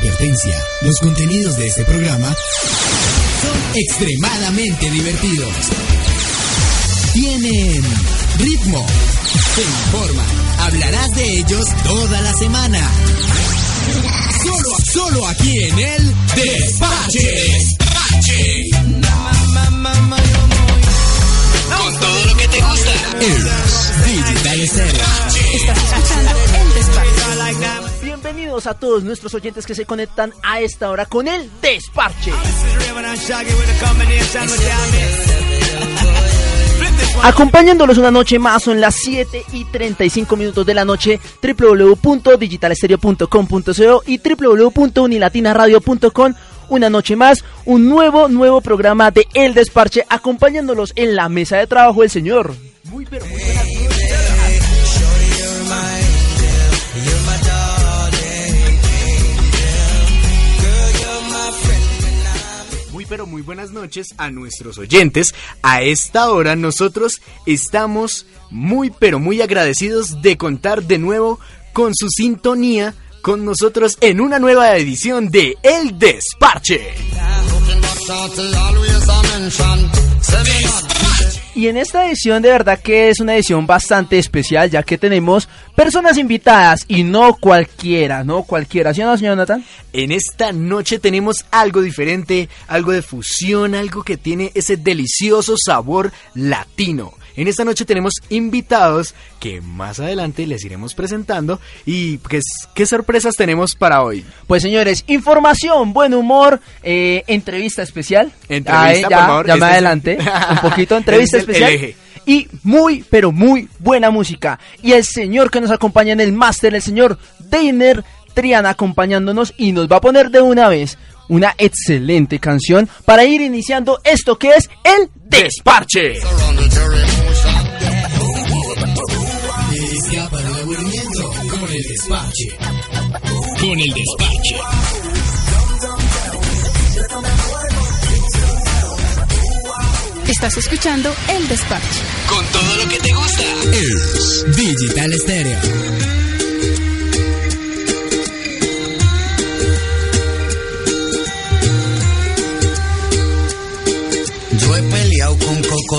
Advertencia, los contenidos de este programa son extremadamente divertidos. Tienen ritmo, se informa, hablarás de ellos toda la semana. Solo, solo aquí en el Despache. Despache. Con todo lo que te gusta. El Digital. Estás escuchando El Despache. Bienvenidos a todos nuestros oyentes que se conectan a esta hora con El Despache. Acompañándolos una noche más, son las 7 y 35 minutos de la noche, www.digitalestereo.com.co y www.unilatinaradio.com. Una noche más, un nuevo, nuevo programa de El Desparche, acompañándolos en la mesa de trabajo el señor. Muy, pero muy buenas. Pero muy buenas noches a nuestros oyentes. A esta hora nosotros estamos muy pero muy agradecidos de contar de nuevo con su sintonía con nosotros en una nueva edición de El Desparche. Y en esta edición de verdad que es una edición bastante especial ya que tenemos personas invitadas y no cualquiera, no cualquiera, ¿sí o no, señor Nathan? En esta noche tenemos algo diferente, algo de fusión, algo que tiene ese delicioso sabor latino. En esta noche tenemos invitados que más adelante les iremos presentando y pues, qué sorpresas tenemos para hoy. Pues señores, información, buen humor, eh, entrevista especial. Entrevista, Ahí, ya, por favor, ya este es- adelante, un poquito, entrevista es especial. Y muy, pero muy buena música. Y el señor que nos acompaña en el máster, el señor Deiner Triana, acompañándonos y nos va a poner de una vez una excelente canción para ir iniciando esto que es el Desparche. Con el Despache. Con el Despache. Estás escuchando El Despache. Con todo lo que te gusta. El Digital Stereo.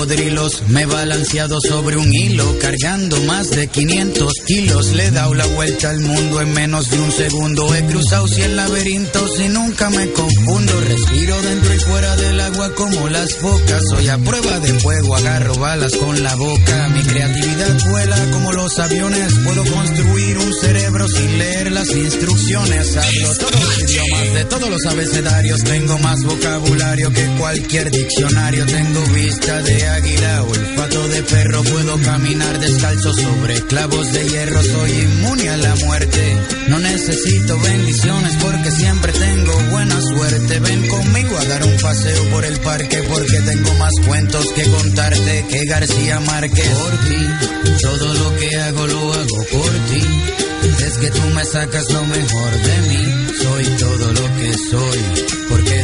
Cocodrilos, me he balanceado sobre un hilo, cargando más de 500 kilos. Le he dado la vuelta al mundo en menos de un segundo. He cruzado cien laberintos y nunca me confundo. Respiro dentro y fuera del agua como las focas. Soy a prueba de fuego, agarro balas con la boca. Mi creatividad vuela como los aviones. Puedo construir un cerebro sin leer las instrucciones. Hablo todos los idiomas de todos los abecedarios. Tengo más vocabulario que cualquier diccionario. Tengo vista de águila, olfato de perro. Puedo caminar descalzo sobre clavos de hierro. Soy inmune a la muerte. No necesito bendiciones porque siempre tengo buena suerte. Ven conmigo a dar un paseo por el parque porque tengo más cuentos que contarte que García Márquez. Por ti, todo lo que hago lo hago por ti. Es que tú me sacas lo mejor de mí. Soy todo lo que soy, porque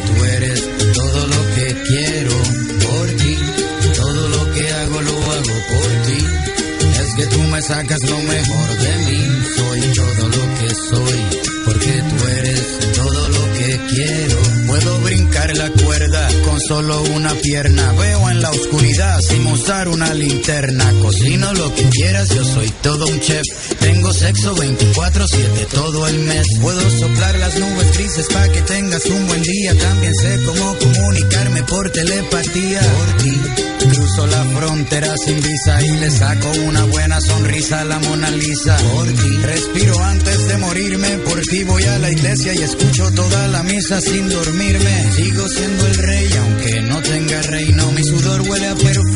que tú me sacas lo mejor de mí. Soy todo lo que soy, porque tú eres todo lo que quiero. Puedo brincar la cuerda con solo una pierna. Veo en la oscuridad sin usar una linterna. Cocino lo que quieras, yo soy todo un chef. Tengo sexo 24-7 todo el mes. Puedo soplar las nubes grises para que tengas un buen día. También sé cómo comunicarme por telepatía. Por ti, cruzo la frontera sin visa y le saco una buena sonrisa a la Mona Lisa. Por ti, respiro antes de morirme. Por ti voy a la iglesia y escucho toda la misa sin dormirme. Sigo siendo el rey aunque no tenga reino. Mi sudor huele a perfume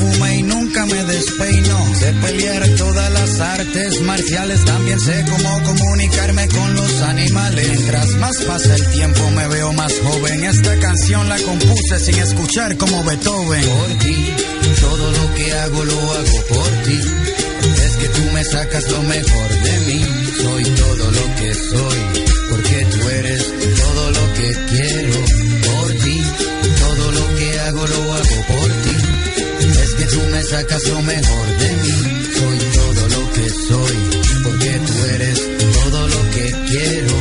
Sé pelear todas las artes marciales. También sé cómo comunicarme con los animales. Mientras más pasa el tiempo me veo más joven. Esta canción la compuse sin escuchar como Beethoven. Por ti, todo lo que hago lo hago por ti. Es que tú me sacas lo mejor de mí. Soy todo lo que soy, porque tú eres todo lo que quiero. sacas lo mejor de mí. Soy todo lo que soy, porque tú eres todo lo que quiero.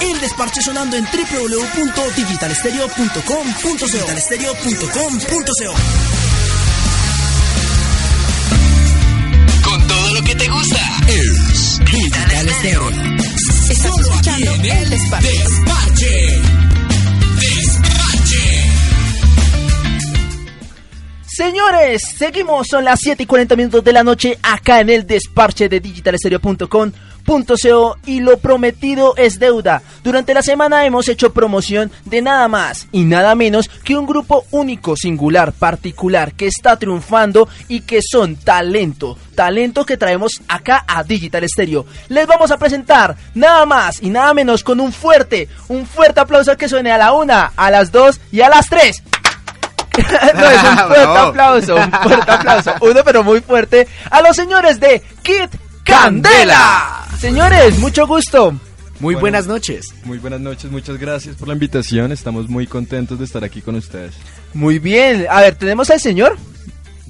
El Desparche sonando en www.digitalestereo.com.co Estéreo. Estás escuchando El Despacho. Señores, seguimos, son las 7 y 40 minutos de la noche acá en el desparche de digitalestereo.com.co y lo prometido es deuda. Durante la semana hemos hecho promoción de nada más y nada menos que un grupo único, singular, particular, que está triunfando y que son talento, talento que traemos acá a Digital Stereo. Les vamos a presentar nada más y nada menos con un fuerte, un fuerte aplauso que suene a la una, a las dos y a las tres. no, es un fuerte Bravo. aplauso, un fuerte aplauso. Uno, pero muy fuerte. A los señores de Kid Candela. Señores, mucho gusto. Muy Bueno. buenas noches. Muy buenas noches, muchas gracias por la invitación. Estamos muy contentos de estar aquí con ustedes. Muy bien. A ver, tenemos al señor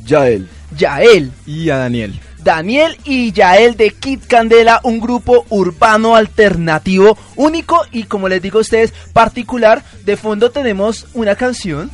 Yael. Yael. Y a Daniel. Daniel y Yael de Kid Candela, un grupo urbano alternativo único y como les digo a ustedes, particular. De fondo tenemos una canción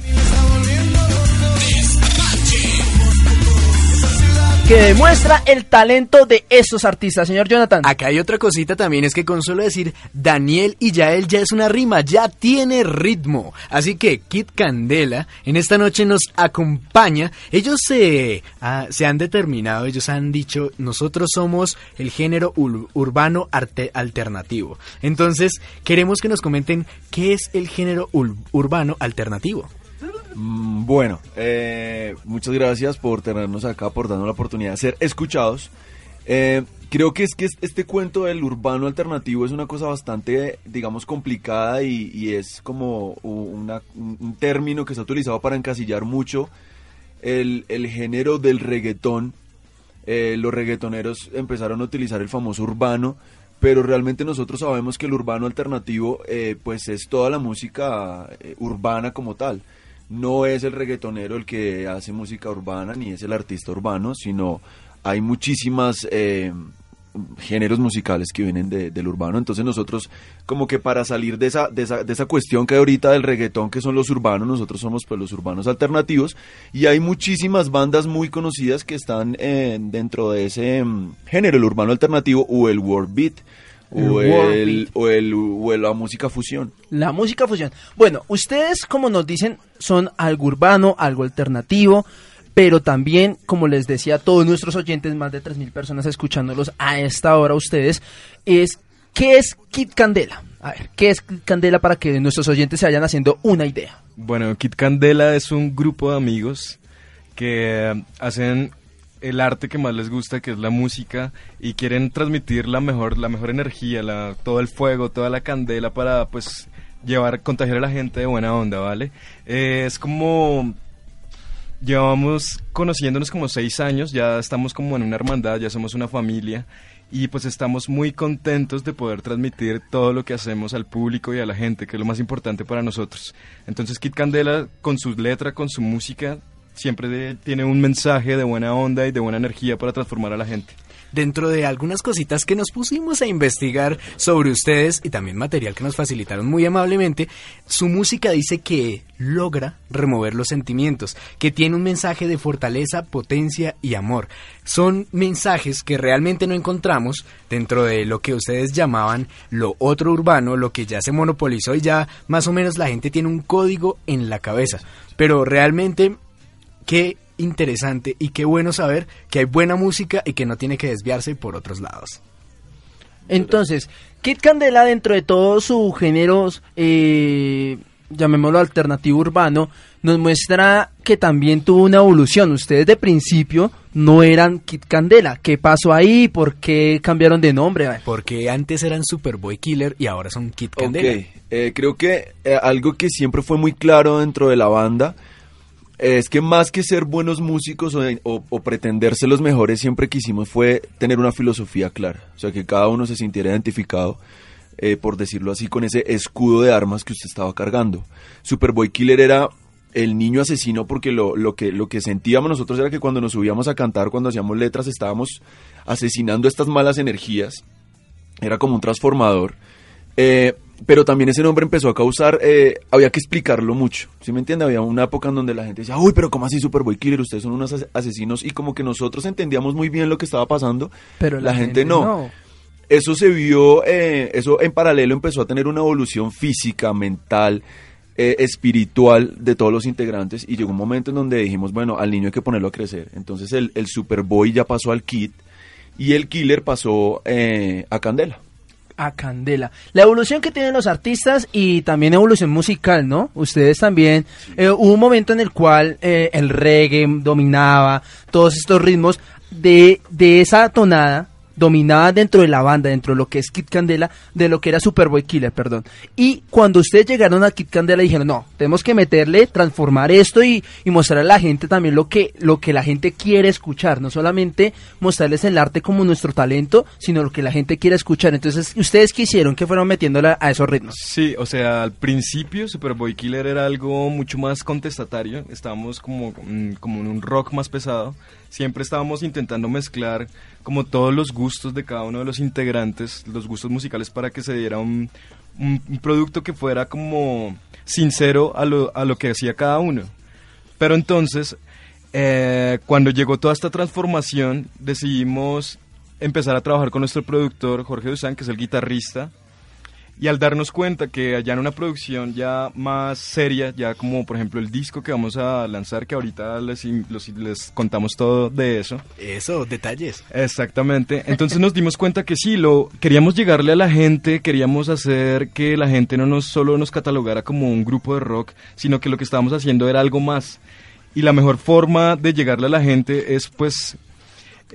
que demuestra el talento de esos artistas. Señor Jonathan. Acá hay otra cosita también, es que con solo decir Daniel y Yael ya es una rima, ya tiene ritmo. Así que Kid Candela en esta noche nos acompaña. Ellos se, ah, se han determinado, ellos han dicho, nosotros somos el género ur- urbano arte alternativo. Entonces, queremos que nos comenten qué es el género ur- urbano alternativo. Mm, Bueno, eh, muchas gracias por tenernos acá, por darnos la oportunidad de ser escuchados. Eh, creo que es que es- este cuento del urbano alternativo es una cosa bastante, digamos, complicada y, es como una- un término que se ha utilizado para encasillar mucho el, el género del reggaetón. Eh, los reggaetoneros empezaron a utilizar el famoso urbano, pero realmente nosotros sabemos que el urbano alternativo eh, pues es toda la música eh, urbana como tal. No es el reggaetonero el que hace música urbana, ni es el artista urbano, sino hay muchísimas eh, géneros musicales que vienen de- del urbano. Entonces nosotros como que para salir de esa, de, esa, de esa cuestión que hay ahorita del reggaetón, que son los urbanos, nosotros somos pues los urbanos alternativos. Y hay muchísimas bandas muy conocidas que están eh, dentro de ese mm, género, el urbano alternativo o el world beat. O El o, el, o la música fusión. La música fusión. Bueno, ustedes, como nos dicen, son algo urbano, algo alternativo, pero también, como les decía a todos nuestros oyentes, más de 3.000 personas escuchándolos a esta hora ustedes, es ¿qué es Kid Candela? A ver, ¿qué es Kid Candela para que nuestros oyentes se vayan haciendo una idea? Bueno, Kit Candela es un grupo de amigos que hacen el arte que más les gusta, que es la música, y quieren transmitir la mejor, la mejor energía, la, todo el fuego, toda la candela para pues llevar, contagiar a la gente de buena onda, ¿vale? Eh, es como llevamos conociéndonos como seis años, ya estamos como en una hermandad, ya somos una familia y pues estamos muy contentos de poder transmitir todo lo que hacemos al público y a la gente, que es lo más importante para nosotros. Entonces Kit Candela con su letra, con su música, siempre tiene un mensaje de buena onda y de buena energía para transformar a la gente. dentro de algunas cositas que nos pusimos a investigar sobre ustedes y también material que nos facilitaron muy amablemente, su música dice que logra remover los sentimientos, que tiene un mensaje de fortaleza, potencia y amor. Son mensajes que realmente no encontramos dentro de lo que ustedes llamaban lo otro urbano, lo que ya se monopolizó y ya más o menos la gente tiene un código en la cabeza. Pero realmente qué interesante y qué bueno saber que hay buena música y que no tiene que desviarse por otros lados. Entonces, Kid Candela, dentro de todos sus géneros, eh, llamémoslo alternativo urbano, nos muestra que también tuvo una evolución. Ustedes de principio no eran Kid Candela. ¿Qué pasó ahí? ¿Por qué cambiaron de nombre? Porque antes eran Superboy Killer y ahora son Kid Candela. Ok, eh, creo que eh, algo que siempre fue muy claro dentro de la banda es que más que ser buenos músicos o, o- o pretender ser los mejores, siempre quisimos fue tener una filosofía clara. O sea, que cada uno se sintiera identificado, eh, por decirlo así, con ese escudo de armas que usted estaba cargando. Superboy Killer era el niño asesino porque lo, lo, que, lo que sentíamos nosotros era que cuando nos subíamos a cantar, cuando hacíamos letras, estábamos asesinando estas malas energías era como un transformador. Eh, pero también ese nombre empezó a causar, eh, había que explicarlo mucho, ¿sí me entiende? Había una época en donde la gente decía, uy, pero ¿cómo así Superboy Killer? Ustedes son unos ase- asesinos y como que nosotros entendíamos muy bien lo que estaba pasando, Pero la, gente, no. Eso se vio, eh, eso en paralelo empezó a tener una evolución física, mental, eh, espiritual de todos los integrantes y llegó un momento en donde dijimos, bueno, al niño hay que ponerlo a crecer. Entonces el, el Superboy ya pasó al Kid y el Killer pasó eh, a Candela. A Candela. La evolución que tienen los artistas y también evolución musical, ¿no? Ustedes también. eh, hubo un momento en el cual eh, el reggae dominaba, todos estos ritmos de, de esa tonada dominaba dentro de la banda, dentro de lo que es Kid Candela, de lo que era Superboy Killer, perdón. Y cuando ustedes llegaron a Kid Candela dijeron, no, tenemos que meterle, transformar esto y, y mostrar a la gente también lo que, lo que la gente quiere escuchar, no solamente mostrarles el arte como nuestro talento, sino lo que la gente quiere escuchar. Entonces, ¿ustedes qué hicieron? ¿Qué fueron metiéndola a esos ritmos? Sí, o sea, al principio Superboy Killer era algo mucho más contestatario, estábamos como, mm, como en un rock más pesado, siempre estábamos intentando mezclar como todos los gustos de cada uno de los integrantes, los gustos musicales para que se diera un, producto que fuera como sincero a lo, a lo que hacía cada uno. Pero entonces, eh, cuando llegó toda esta transformación, decidimos empezar a trabajar con nuestro productor Jorge Duzán, que es el guitarrista, y al darnos cuenta que allá en una producción ya más seria, ya como por ejemplo el disco que vamos a lanzar, que ahorita les, los- les contamos todo de eso. Eso, detalles. Exactamente. Entonces nos dimos cuenta que sí, lo queríamos llegarle a la gente, queríamos hacer que la gente no nos solo nos catalogara como un grupo de rock, sino que lo que estábamos haciendo era algo más. Y la mejor forma de llegarle a la gente es pues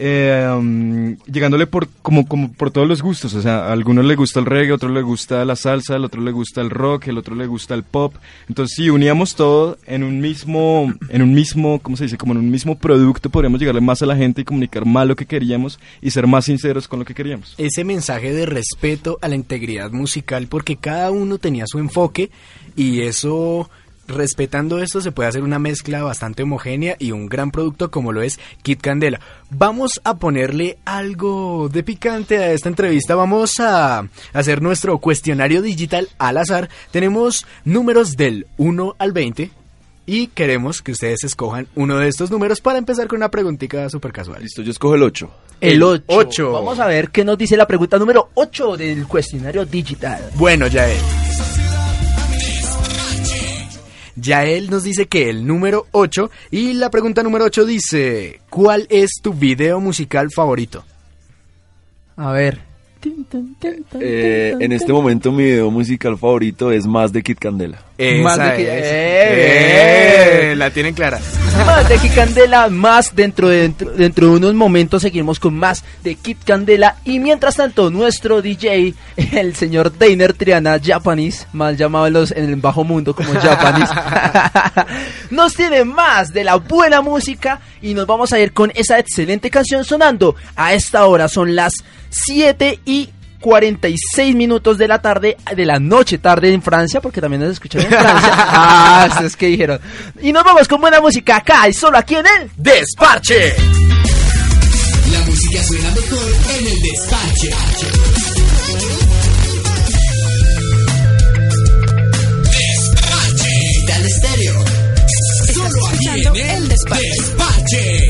eh, llegándole por como, como por todos los gustos, o sea, a algunos le gusta el reggae, a otro le gusta la salsa, al otro le gusta el rock, el otro le gusta el pop. Entonces, si uníamos todo en un mismo en un mismo, ¿cómo se dice? Como en un mismo producto, podríamos llegarle más a la gente y comunicar más lo que queríamos y ser más sinceros con lo que queríamos. ese mensaje de respeto a la integridad musical porque cada uno tenía su enfoque y eso respetando esto se puede hacer una mezcla bastante homogénea y un gran producto como lo es Kit Candela. Vamos a ponerle algo de picante a esta entrevista. Vamos a hacer nuestro cuestionario digital al azar. Tenemos números del 1 al 20 y queremos que ustedes escojan uno de estos números para empezar con una preguntita súper casual. Listo, yo escojo el 8. El 8. ocho. Vamos a ver qué nos dice la pregunta número 8 del cuestionario digital. Bueno, Yael. Yael nos dice que el número 8 y la pregunta número 8 dice, ¿cuál es tu video musical favorito? A ver. Eh, en este momento mi video musical favorito es más de Kid Candela. Más de que- es. ¡Eh! Eh, la tienen clara. Más de Kid Candela, más dentro de, dentro, dentro de unos momentos seguimos con más de Kid Candela y mientras tanto nuestro DJ, el señor Dainer Triana Japanese, mal llamado en, los- en el bajo mundo como Japanese, nos tiene más de la buena música y nos vamos a ir con esa excelente canción sonando. A esta hora son las 7 y 46 minutos de la tarde, de la noche tarde en Francia, porque también nos escuchan en Francia. Ah, es que dijeron. Y nos vamos con buena música acá y solo aquí en el ¡Desparche! La música suena mejor en el despache. Despache. Digital estéreo. Solo aquí en el despache.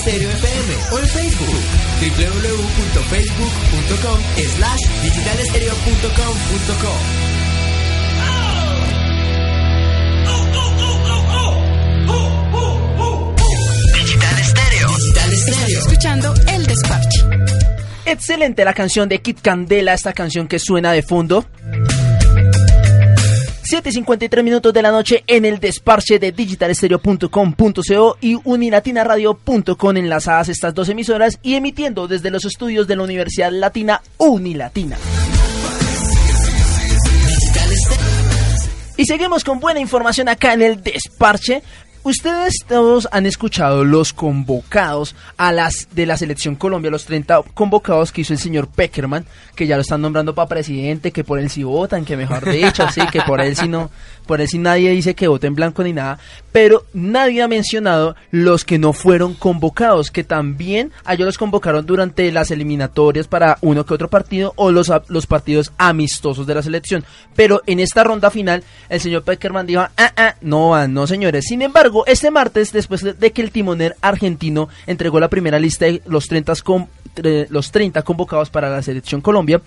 Stereo FM o en Facebook, www.facebook.com slash digitalestereo.com.co. Digital Stereo. Digital Stereo. escuchando El Despache. Excelente la canción de Kit Candela, esta canción que suena de fondo. 7.53 minutos de la noche en el desparche de digitalestereo.com.co y unilatinaradio.com enlazadas estas dos emisoras y emitiendo desde los estudios de la Universidad Latina Unilatina. Y seguimos con buena información acá en el desparche. Ustedes todos han escuchado los convocados a las de la selección Colombia, los 30 convocados que hizo el señor Peckerman, que ya lo están nombrando para presidente, que por él sí votan, que mejor dicho, sí, que por él sí no, por él sí nadie dice que vote en blanco ni nada, pero nadie ha mencionado los que no fueron convocados, que también a ellos los convocaron durante las eliminatorias para uno que otro partido o los, a- los partidos amistosos de la selección, pero en esta ronda final el señor Peckerman dijo, ah, ah, no van, no señores, sin embargo, este martes, después de- que el timonel argentino entregó la primera lista de los 30, con- los 30 convocados para la selección Colombia,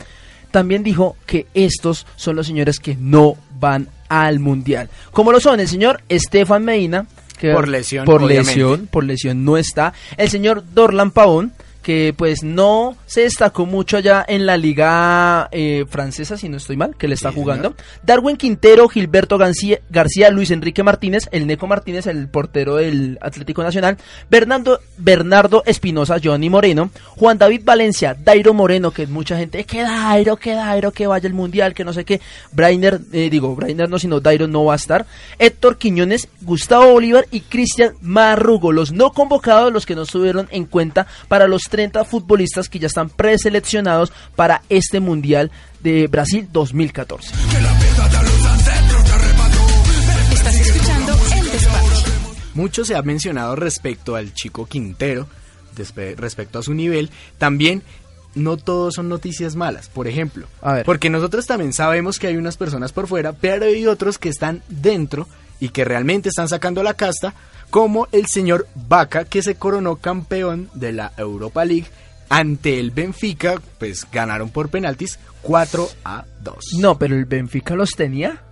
también dijo que estos son los señores que no van al mundial. Como lo son el señor Estefan Medina, que Por lesión, por obviamente. lesión, por lesión no está. El señor Dorlan Pavón, que pues no se destacó mucho allá en la liga eh, francesa, si no estoy mal, que le está jugando. Darwin Quintero, Gilberto García, García, Luis Enrique Martínez, el Neco Martínez, el portero del Atlético Nacional, Bernardo, Bernardo Espinosa, Johnny Moreno, Juan David Valencia, Dairo Moreno, que mucha gente, que Dairo, que Dairo, que vaya al mundial, que no sé qué. Brainer, eh, digo, Brainer no, sino Dairo no va a estar. Héctor Quiñones, Gustavo Bolívar y Cristian Marrugo, los no convocados, los que no estuvieron en cuenta para los 30 futbolistas que ya están preseleccionados para este mundial de Brasil 2014. Estás escuchando El. Mucho se ha mencionado respecto al chico Quintero, despe- respecto a su nivel. También no todos son noticias malas, por ejemplo. A ver. Porque nosotros también sabemos que hay unas personas por fuera, pero hay otros que están dentro y que realmente están sacando la casta, como el señor Vaca, que se coronó campeón de la Europa League ante el Benfica, pues ganaron por penaltis 4 a 2. No, pero el Benfica los tenía.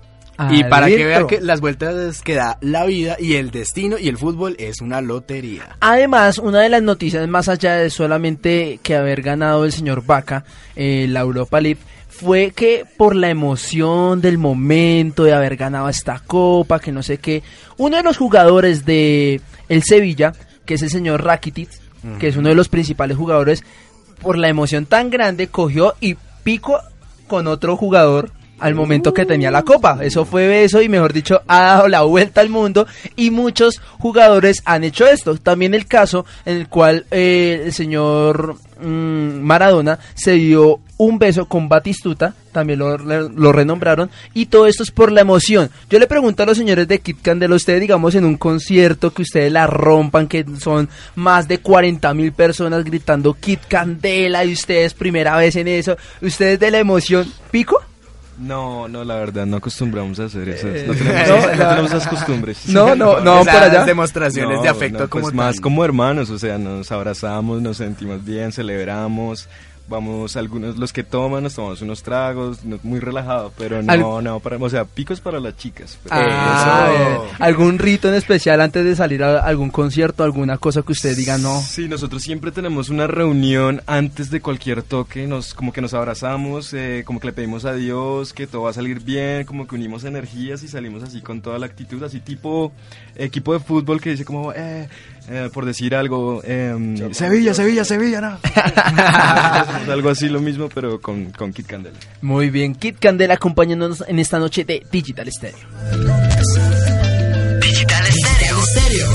Y para que vean que las vueltas que da la vida y el destino y el fútbol es una lotería. Además, una de las noticias más allá de solamente que haber ganado el señor Vaca eh, la Europa League fue que por la emoción del momento de haber ganado esta copa, que no sé qué, uno de los jugadores de el Sevilla, que es el señor Rakitic, que es uno de los principales jugadores, por la emoción tan grande cogió y pico con otro jugador al momento que tenía la copa. Eso fue beso y mejor dicho ha dado la vuelta al mundo y muchos jugadores han hecho esto. También el caso en el cual eh, el señor mm, Maradona se dio un beso con Batistuta, también lo, lo renombraron, y todo esto es por la emoción. Yo le pregunto a los señores de Kit Candela, ustedes digamos en un concierto que ustedes la rompan, que son más de 40 mil personas gritando Kit Candela y ustedes primera vez en eso, ustedes de la emoción, ¿pico? No, no, la verdad, no acostumbramos a hacer eso. Eh, no, tenemos, no, no tenemos esas costumbres. No, no, no, por allá. demostraciones No, de afecto no, como pues más tal. como hermanos, o sea, nos abrazamos, nos sentimos bien, celebramos, vamos algunos los que toman, nos tomamos unos tragos, no- muy relajado, pero no, Al- no, para, o sea, picos para las chicas. pero- Ah, Eso. eh, ¿Algún rito en especial antes de salir a algún concierto, alguna cosa que usted diga no? Sí, nosotros siempre tenemos una reunión antes de cualquier toque, nos como que nos abrazamos, eh, como que le pedimos a Dios que todo va a salir bien, como que unimos energías y salimos así con toda la actitud, así tipo equipo de fútbol que dice como, eh, eh, por decir algo, em, Sevilla, Sevilla, Sevilla, no. Algo así lo mismo, pero con, con Kit Candela. Muy bien, Kit Candela acompañándonos en esta noche de Digital Stereo. Digital Estéreo.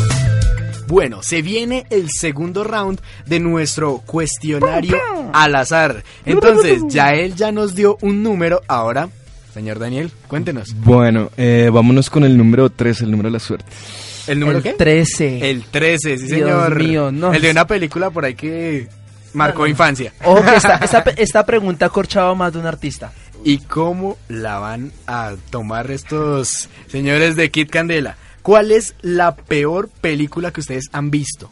Bueno, se viene el segundo round de nuestro cuestionario al azar. Entonces, ya él ya nos dio un número. Ahora, señor Daniel, cuéntenos. Bueno, eh, vámonos con el número 3, el número de la suerte. ¿El número El qué? 13. El 13, sí Dios señor. mío, no. El de una película por ahí que marcó infancia. Ojo que esta, esta, esta pregunta ha corchado más de un artista. ¿Y cómo la van a tomar estos señores de Kid Candela? ¿Cuál es la peor película que ustedes han visto?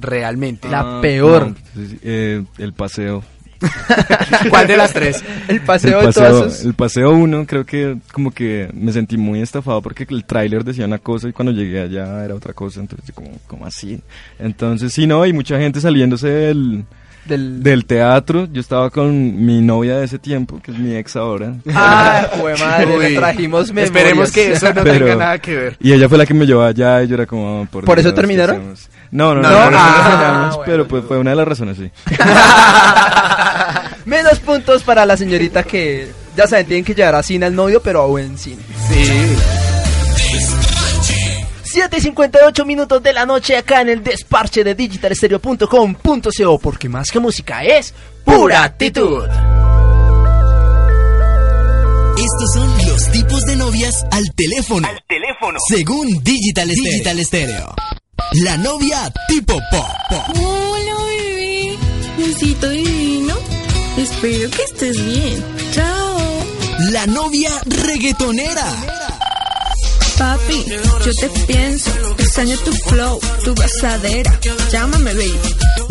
Realmente. La peor. no, sí, sí, eh, el paseo. ¿Cuál de las tres? El paseo, el de paseo, todas sus... el paseo 1 creo que como que me sentí muy estafado porque el tráiler decía una cosa y cuando llegué allá era otra cosa, entonces como, como así. Entonces sí, no, y mucha gente saliéndose del, Del... del teatro. Yo estaba con mi novia de ese tiempo, que es mi ex ahora. Ah, madre, Uy, le trajimos memorias. Esperemos que eso no Pero- tenga nada que ver. Y ella fue la que me llevó allá y yo era como... ¿Por, ¿Por eso Dios, ¿qué terminaron? No, no, no, No, no, no, ah, bueno, pero pues fue una de las razones, sí. Menos puntos para la señorita que, ya saben, tienen que llevar a cine al novio, pero a buen cine. Sí. 7 y 58 minutos de la noche acá en el desparche de digitalestereo.com.co porque más que música es pura actitud. Estos son los tipos de novias al teléfono. Al teléfono. Según Digital Stereo. Digital Stereo. La novia tipo pop. pop. Hola, bebé. Besito divino. Espero que estés bien. Chao. La novia reggaetonera. Papi, yo te pienso. Extraño tu flow, tu gozadera. Llámame, baby.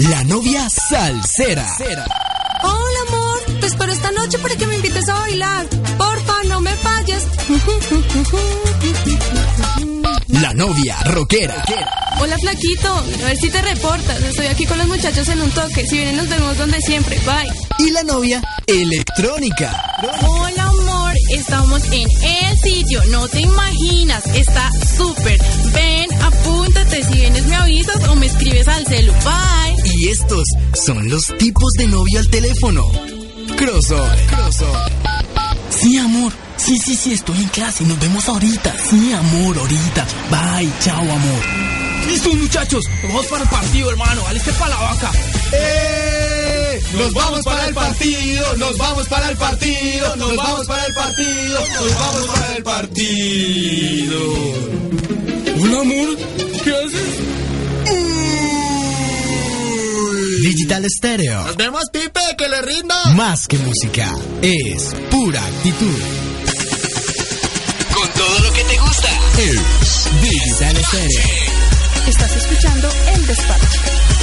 La novia salsera. Hola, amor. Te espero esta noche para que me invites a bailar. Porfa, no me falles. La novia rockera. Hola, flaquito. A ver si te reportas. Estoy aquí con los muchachos en un toque. Si vienen, nos vemos donde siempre. Bye. Y la novia electrónica. Hola estamos en el sitio, no te imaginas, está súper. Ven, apúntate, si vienes me avisas o me escribes al celu. Bye. Y estos son los tipos de novio al teléfono. Crossover. Crossover. Sí, amor. Sí, sí, sí, estoy en clase. Nos vemos ahorita. Sí, amor, ahorita. Bye, chao, amor. Listo, muchachos. Vamos para el partido, hermano. Aliste para la vaca. ¡Eh! Nos vamos para el partido, nos vamos para el partido, nos vamos para el partido, nos vamos para el partido. Hola, amor. ¿Qué haces? Digital Stereo. Nos vemos, Pipe, que le rinda. Más que música, es pura actitud. Con todo lo que te gusta, es Digital Stereo. Estás escuchando El Despacho.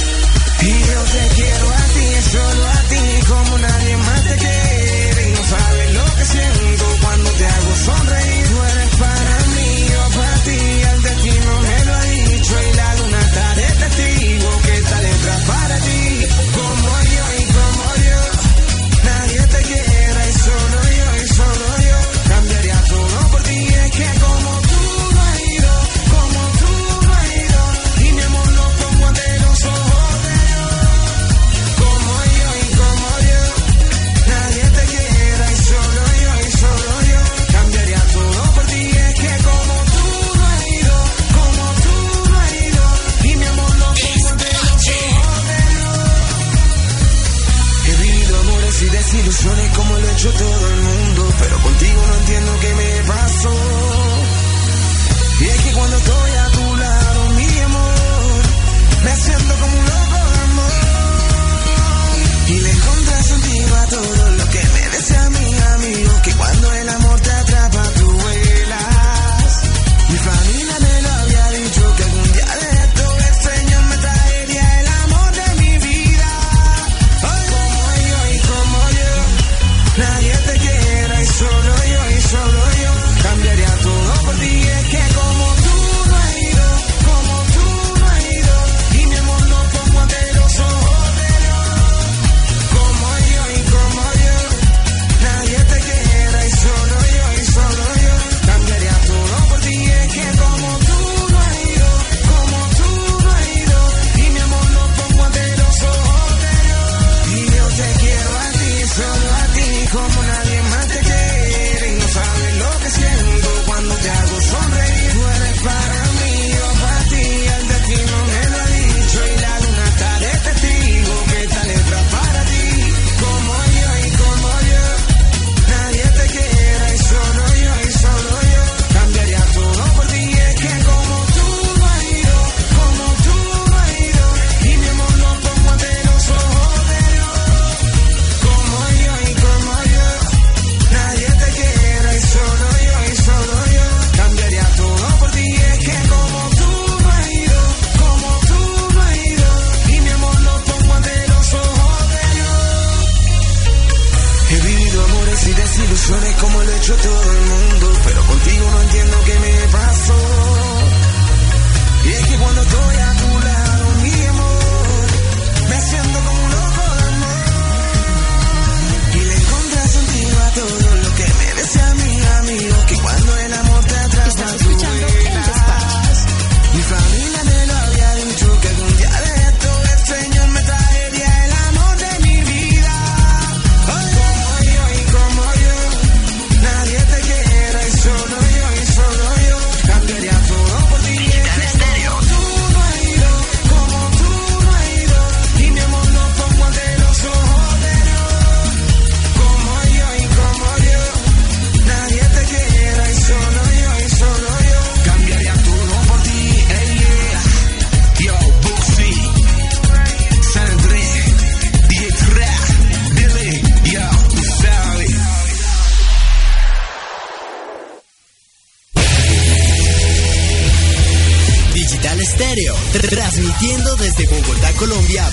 Y yo te quiero a ti, solo a ti, como nadie más te quiere. No sabes lo que siento cuando te hago sonreír. Tú 21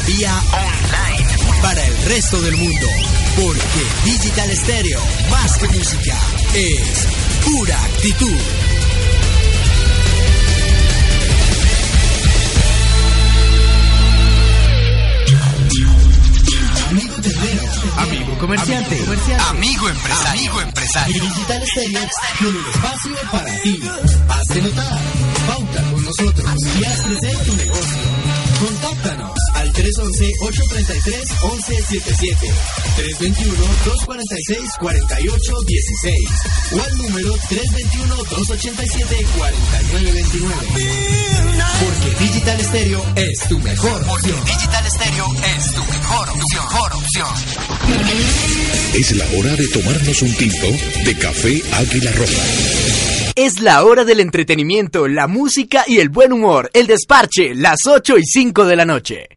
vía online para el resto del mundo. Porque Digital Stereo, más que música, es pura actitud. Amigo comerciante. Amigo, comerciante. Amigo empresario. Amigo empresario. Digital Stereo tiene un espacio para ti. Hazte notar. Pauta con nosotros y haz crecer tu negocio. Contacta 311-833-1177. 321-246-4816. O al número 321-287-4929. Porque Digital Stereo es tu mejor opción. Porque Digital Stereo es tu mejor opción. Mejor opción. Es la hora de tomarnos un tinto de café Águila Roja. Es la hora del entretenimiento, la música y el buen humor, el desparche, las 8 y 5 de la noche.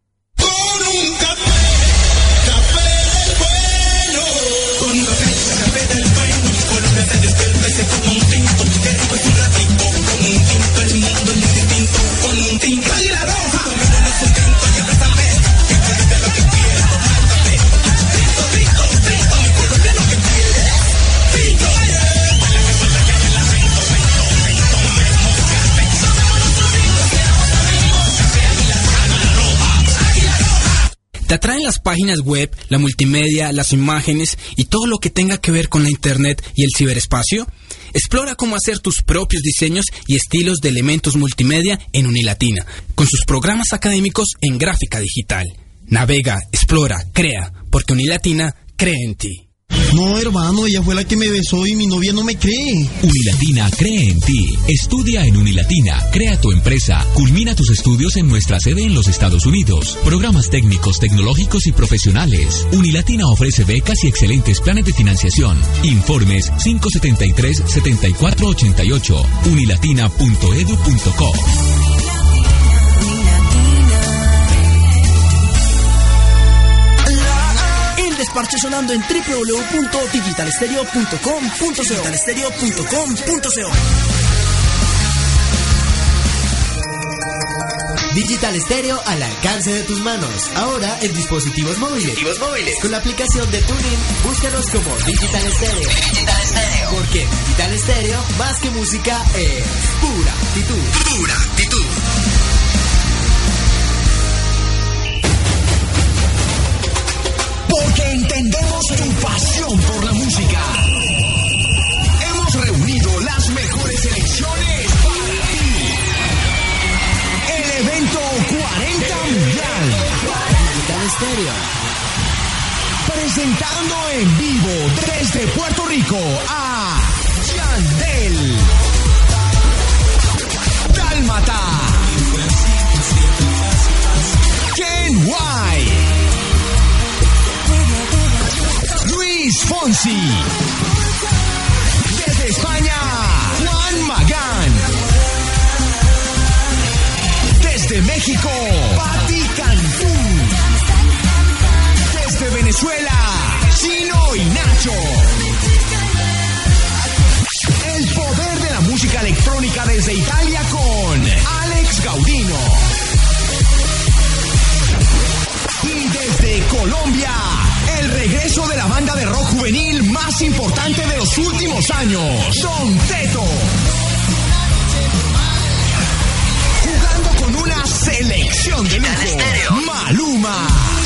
Te atraen las páginas web, la multimedia, las imágenes y todo lo que tenga que ver con la Internet y el ciberespacio. Explora cómo hacer tus propios diseños y estilos de elementos multimedia en Unilatina, con sus programas académicos en gráfica digital. Navega, explora, crea, porque Unilatina cree en ti. No, hermano, ella fue la que me besó y mi novia no me cree. Unilatina cree en ti. Estudia en Unilatina, crea tu empresa, culmina tus estudios en nuestra sede en los Estados Unidos. Programas técnicos, tecnológicos y profesionales. Unilatina ofrece becas y excelentes planes de financiación. Informes 573-7488. Unilatina.edu.co. desparche sonando en www.digitalestereo.com.co Digitalestereo.com.co Digital Stereo al alcance de tus manos. Ahora en dispositivos móviles. Con la aplicación de Tuning, búscanos como Digital Stereo. Digital Stereo. Porque Digital Stereo, más que música, es pura actitud. Pura actitud. Tu pasión por la música. Hemos reunido las mejores selecciones para ti. El evento 40 Mundial. Digital Stereo. Presentando en vivo desde Puerto Rico a Desde España, Juan Magán. Desde México, Patti Cantú. Desde Venezuela, Chino y Nacho. El poder de la música electrónica desde Italia con Alex Gaudino. Y desde Colombia, regreso de la banda de rock juvenil más importante de los últimos años, Don Teto. Jugando con una selección de lujo, Maluma.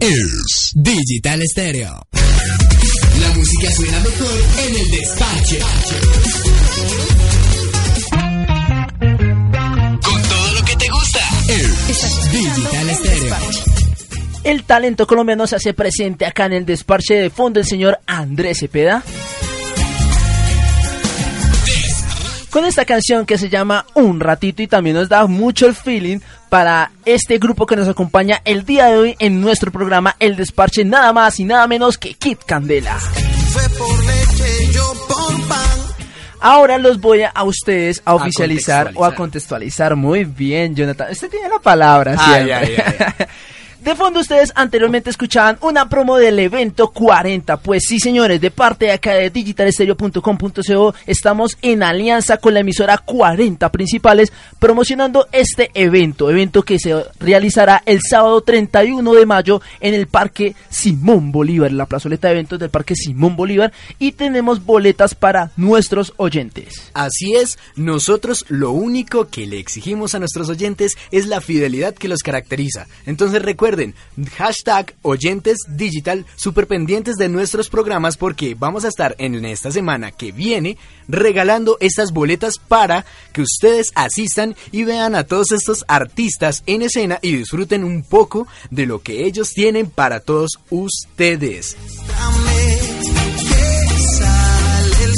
Es Digital Stereo. La música suena mejor en el despache. Con todo lo que te gusta. Es Digital Stereo. El talento colombiano se hace presente acá en el desparche de fondo el señor Andrés Cepeda. Con esta canción que se llama Un ratito y también nos da mucho el feeling para este grupo que nos acompaña el día de hoy en nuestro programa El Desparche, nada más y nada menos que Kit Candela. Fue por leche, yo por pan. Ahora los voy a, a ustedes a oficializar o a contextualizar. Muy bien, Jonathan. Usted tiene la palabra Ay, siempre. ay, ay, De fondo ustedes anteriormente escuchaban una promo del evento 40. Pues sí, señores, de parte de acá de digitalestereo.com.co estamos en alianza con la emisora 40 principales promocionando este evento. Evento que se realizará el sábado 31 de mayo en el Parque Simón Bolívar, la plazoleta de eventos del Parque Simón Bolívar. Y tenemos boletas para nuestros oyentes. Así es, nosotros lo único que le exigimos a nuestros oyentes es la fidelidad que los caracteriza. Entonces recuerden, hashtag oyentes digital, super pendientes de nuestros programas porque vamos a estar en esta semana que viene regalando estas boletas para que ustedes asistan y vean a todos estos artistas en escena y disfruten un poco de lo que ellos tienen para todos ustedes.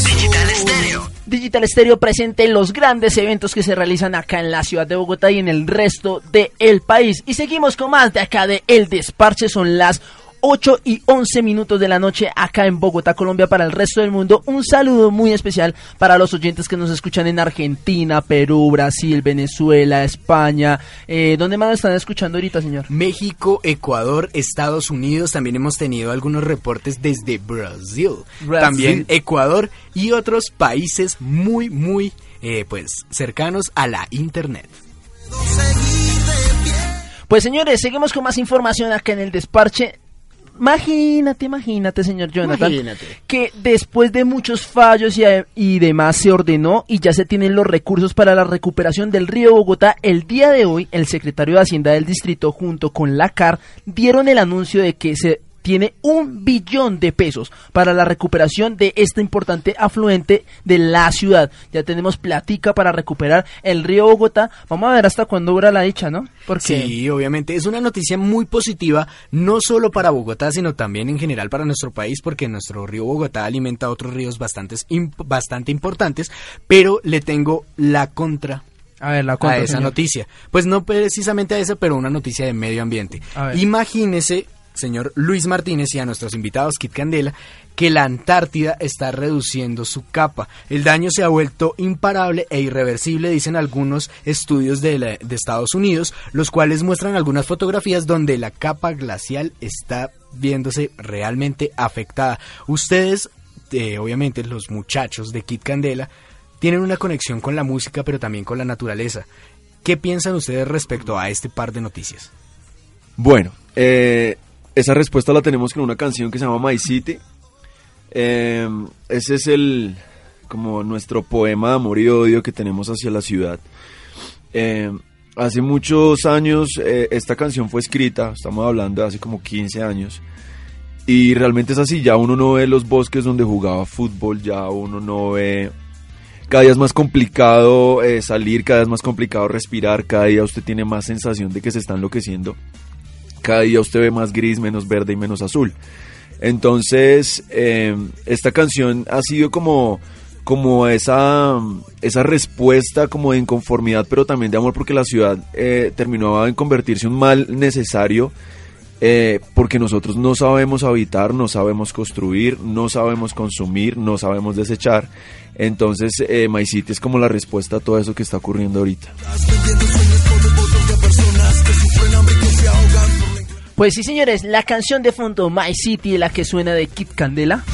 Digital. Digital Stereo presente en los grandes eventos que se realizan acá en la ciudad de Bogotá y en el resto del país. Y seguimos con más de acá de El Desparche, son las 8 y 11 minutos de la noche acá en Bogotá, Colombia, para el resto del mundo. Un saludo muy especial para los oyentes que nos escuchan en Argentina, Perú, Brasil, Venezuela, España. Eh, ¿Dónde más están escuchando ahorita, señor? México, Ecuador, Estados Unidos, también hemos tenido algunos reportes desde Brasil, Brasil. también Ecuador y otros países muy, muy, eh, pues, cercanos a la Internet. Pues señores, seguimos con más información acá en el desparche. Imagínate, imagínate, señor Jonathan, Imagínate. que después de muchos fallos y, y demás se ordenó y ya se tienen los recursos para la recuperación del río Bogotá. El día de hoy, el secretario de Hacienda del distrito junto con la CAR dieron el anuncio de que se tiene un billón de pesos para la recuperación de este importante afluente de la ciudad. Ya tenemos platica para recuperar el río Bogotá. Vamos a ver hasta cuándo dura la dicha, ¿no? Porque Sí, obviamente es una noticia muy positiva, no solo para Bogotá, sino también en general para nuestro país, porque nuestro río Bogotá alimenta otros ríos bastante importantes, pero le tengo la contra a ver, la a esa señor. noticia. Pues no precisamente a esa, pero una noticia de medio ambiente. Imagínese, señor Luis Martínez y a nuestros invitados Kit Candela, que la Antártida está reduciendo su capa. El daño se ha vuelto imparable e irreversible, dicen algunos estudios de, la- de Estados Unidos, los cuales muestran algunas fotografías donde la capa glacial está viéndose realmente afectada. Ustedes, eh, obviamente los muchachos de Kit Candela, tienen una conexión con la música, pero también con la naturaleza. ¿Qué piensan ustedes respecto a este par de noticias? Bueno, eh, esa respuesta la tenemos con una canción que se llama My City. Eh, ese es el como nuestro poema de amor y odio que tenemos hacia la ciudad. Eh, hace muchos años eh, esta canción fue escrita, estamos hablando de hace como 15 años. Y realmente es así, ya uno no ve los bosques donde jugaba fútbol, ya uno no ve... Cada día es más complicado salir, cada día es más complicado respirar, cada día usted tiene más sensación de que se está enloqueciendo cada día usted ve más gris, menos verde y menos azul. Entonces, eh, esta canción ha sido como, como esa, esa respuesta como de inconformidad, pero también de amor, porque la ciudad eh, terminó en convertirse un mal necesario, eh, porque nosotros no sabemos habitar, no sabemos construir, no sabemos consumir, no sabemos desechar. Entonces, eh, My City es como la respuesta a todo eso que está ocurriendo ahorita. Pues sí, señores, la canción de fondo My City, la que suena de Kit Candela.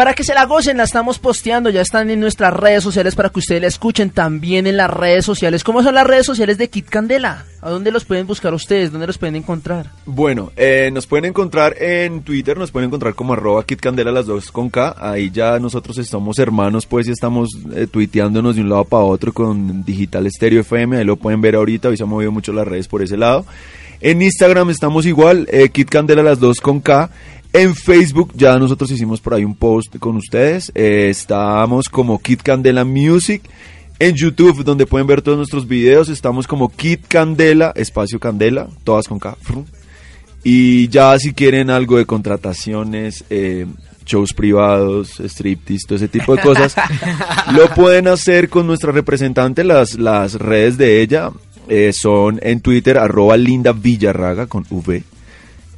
Para que se la gocen, la estamos posteando, ya están en nuestras redes sociales para que ustedes la escuchen también en las redes sociales. ¿Cómo son las redes sociales de Kit Candela? ¿A dónde los pueden buscar ustedes? ¿Dónde los pueden encontrar? Bueno, eh, nos pueden encontrar en Twitter, nos pueden encontrar como arroba kitcandela las dos con K. Ahí ya nosotros estamos hermanos, pues y estamos eh, tuiteándonos de un lado para otro con Digital Stereo FM. Ahí lo pueden ver ahorita, hoy se han movido mucho las redes por ese lado. En Instagram estamos igual, eh, Kit Candela las dos con K. En Facebook ya nosotros hicimos por ahí un post con ustedes. Eh, estamos como Kit Candela Music. En YouTube, donde pueden ver todos nuestros videos, estamos como Kit Candela, espacio Candela, todas con K. Y ya si quieren algo de contrataciones, eh, shows privados, striptease, todo ese tipo de cosas, lo pueden hacer con nuestra representante. Las, las redes de ella eh, son en Twitter, arroba Linda Villarraga con V.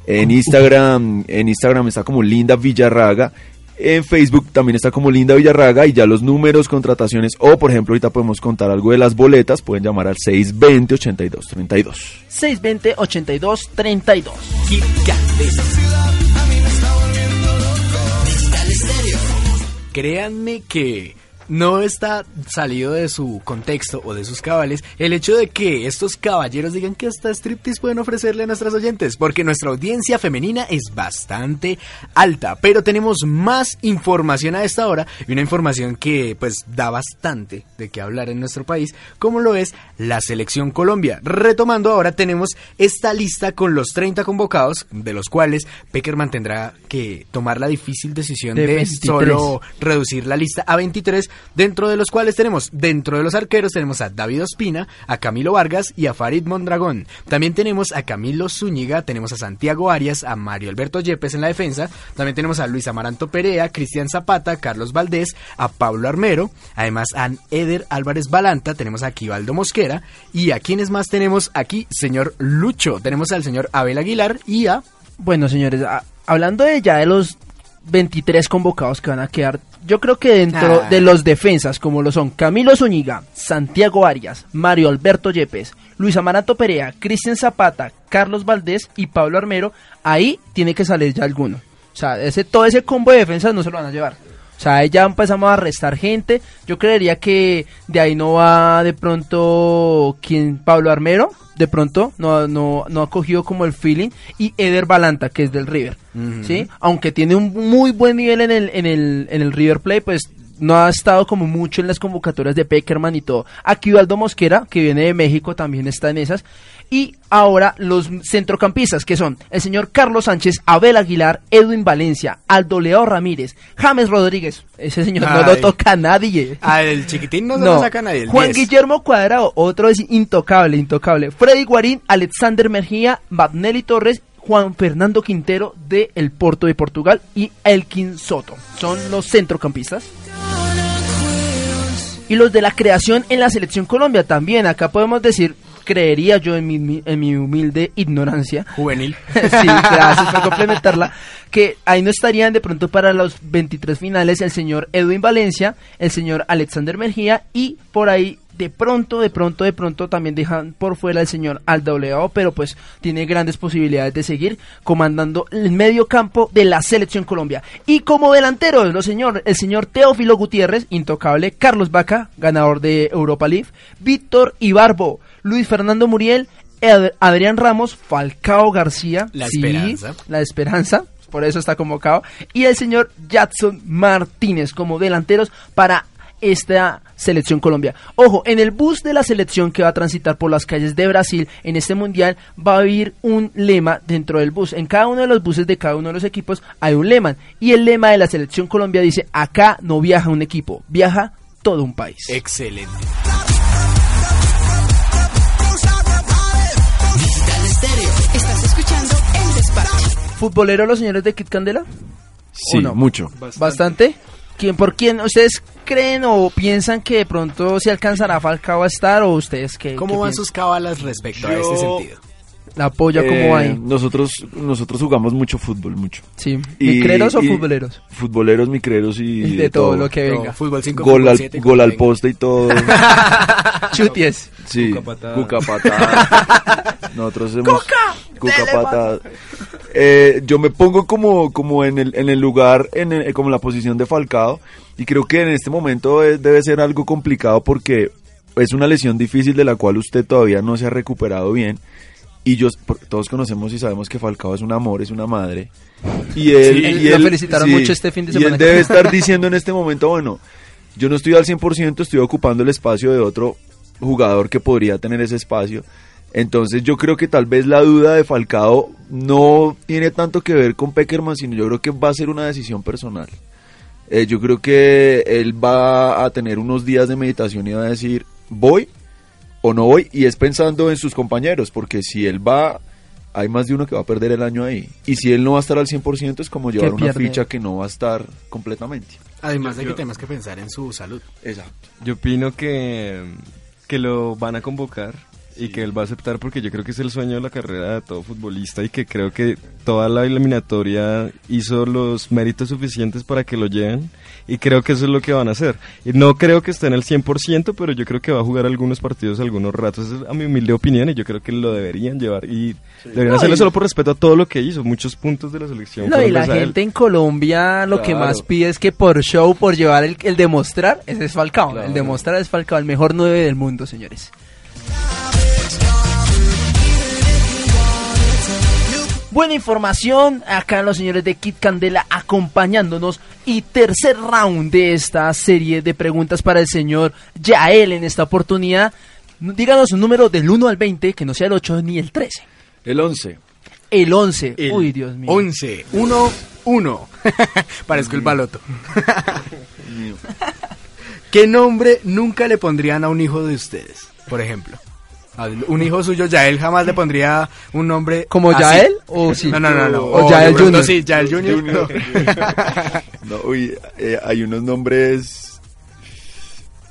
En Instagram, en Instagram está como Linda Villarraga. En Facebook también está como Linda Villarraga y ya los números, contrataciones o por ejemplo ahorita podemos contar algo de las boletas, pueden llamar al 620 82 32. 620 82 32. Kit Candela. Créanme que no está salido de su contexto o de sus cabales el hecho de que estos caballeros digan que hasta striptease pueden ofrecerle a nuestras oyentes, porque nuestra audiencia femenina es bastante alta, pero tenemos más información a esta hora y una información que pues da bastante de qué hablar en nuestro país, como lo es la selección Colombia. Retomando ahora tenemos esta lista con los 30 convocados, de los cuales Peckerman tendrá que tomar la difícil decisión De de, 23. solo reducir la lista a 23 dentro de los cuales tenemos, dentro de los arqueros tenemos a David Ospina, a Camilo Vargas y a Farid Mondragón. También tenemos a Camilo Zúñiga, tenemos a Santiago Arias, a Mario Alberto Yepes en la defensa, también tenemos a Luis Amaranto Perea, Cristian Zapata, Carlos Valdés, a Pablo Armero, además a Eder Álvarez Balanta, tenemos a Aquivaldo Mosquera. Y a quienes más tenemos aquí, señor Lucho, tenemos al señor Abel Aguilar y a Bueno, señores, hablando de ya de los 23 convocados que van a quedar, yo creo que dentro Ah. de los defensas, como lo son Camilo Zúñiga, Santiago Arias, Mario Alberto Yepes, Luis Amaranto Perea, Cristian Zapata, Carlos Valdés y Pablo Armero, ahí tiene que salir ya alguno. O sea, ese, todo ese combo de defensas no se lo van a llevar. O sea, ahí ya empezamos a restar gente. Yo creería que de ahí no va de pronto quien Pablo Armero, de pronto no, no, no ha cogido como el feeling y Eder Balanta, que es del River. ¿sí? Aunque tiene un muy buen nivel en el, en el, en el River Play, pues no ha estado como mucho en las convocatorias de Peckerman y todo. Aquí Ubaldo Mosquera, que viene de México, también está en esas. Y ahora los centrocampistas, que son el señor Carlos Sánchez, Abel Aguilar, Edwin Valencia, Aldo Leo Ramírez, James Rodríguez. Ese señor no lo toca a nadie. Ah, el chiquitín no, se lo saca nadie. el Juan 10. Guillermo Cuadrado, otro es intocable, intocable. Freddy Guarín, Alexander Mejía, Babnelli Torres, Juan Fernando Quintero de El Porto de Portugal y Elkin Soto. Son los centrocampistas. Y los de la creación en la selección Colombia también. Acá podemos decir, creería yo en mi, en mi humilde ignorancia. Juvenil. sí, gracias por complementarla. Que ahí no estarían de pronto para los 23 finales el señor Edwin Valencia, el señor Alexander Mejía y por ahí de pronto, de pronto, de pronto también dejan por fuera el señor Aldo Leao, pero pues tiene grandes posibilidades de seguir comandando el medio campo de la selección Colombia. Y como delantero, el señor, el señor Teófilo Gutiérrez, intocable, Carlos Vaca, ganador de Europa League, Víctor Ibarbo, Luis Fernando Muriel, Ad- Adrián Ramos, Falcao García, La sí, Esperanza. la esperanza, por eso está convocado, y el señor Jadson Martínez como delanteros para esta selección Colombia. Ojo, en el bus de la selección que va a transitar por las calles de Brasil en este mundial va a haber un lema dentro del bus. En cada uno de los buses de cada uno de los equipos hay un lema y el lema de la selección Colombia dice, acá no viaja un equipo, viaja todo un país. Excelente. Escuchando El Despacho. ¿Futbolero los señores de Kit Candela? Sí, ¿O no? mucho. Bastante. ¿Quién, ¿Por quién ustedes creen o piensan que de pronto se alcanzará Falcao a estar o ustedes qué? ¿Cómo qué van piensan? sus cabalas respecto a Yo- este sentido? ¿La Eh, cómo va ahí? Nosotros, nosotros jugamos mucho fútbol, mucho. Sí. Y- ¿Micreros o y- futboleros? Futboleros, micreros y, Y de todo lo que venga. Fútbol 5, Gol fútbol al, 7, gol al poste y todo. Chuties. Sí, Cuca patada. cuca patada. Nosotros hacemos cuca patada. Eh, yo me pongo como, como en el, en el lugar, en el- como en la posición de Falcao y creo que en este momento es- debe ser algo complicado porque es una lesión difícil de la cual usted todavía no se ha recuperado bien y yo todos conocemos y sabemos que Falcao es un amor, es una madre y él, Sí, y lo él- felicitaron mucho este fin de y semana. él debe estar diciendo en este momento, bueno, yo no estoy al 100%, estoy ocupando el espacio de otro jugador que podría tener ese espacio. Entonces yo creo que tal vez la duda de Falcao no tiene tanto que ver con Peckerman, sino yo creo que va a ser una decisión personal. Eh, yo creo que él va a tener unos días de meditación y va a decir, voy o no voy, y es pensando en sus compañeros, porque si él va, hay más de uno que va a perder el año ahí. Y si él no va a estar al 100% es como llevar una ficha que no va a estar completamente. Además de que tenemos que pensar en su salud. Exacto. Yo opino que, que lo van a convocar y que él va a aceptar porque yo creo que es el sueño de la carrera de todo futbolista y que creo que toda la eliminatoria hizo los méritos suficientes para que lo lleven y creo que eso es lo que van a hacer. Y no creo que esté en el 100%, pero yo creo que va a jugar algunos partidos algunos ratos. Esa es a mi humilde opinión y yo creo que lo deberían llevar y deberían No, hacerlo y- solo por respeto a todo lo que hizo. Muchos puntos de la selección. No, y la gente en Colombia lo que más pide es que por show, por llevar el, el demostrar, ese es Falcao. Claro. El demostrar es Falcao, el mejor 9 del mundo, señores. Buena información, acá los señores de Kit Candela acompañándonos y tercer round de esta serie de preguntas para el señor Yael en esta oportunidad. Díganos un número del 1 al 20, que no sea el 8 ni el 13. El 11. El 11. El Uy, Dios mío. 11. 1, 1. Parezco el baloto. ¿Qué nombre nunca le pondrían a un hijo de ustedes? Por ejemplo. Un hijo suyo, Yael, jamás le pondría un nombre. ¿Como así. Yael o sí? No, no, no. no. O Yael Junior. Sí, Yael Junior. no. No, uy, eh, hay unos nombres.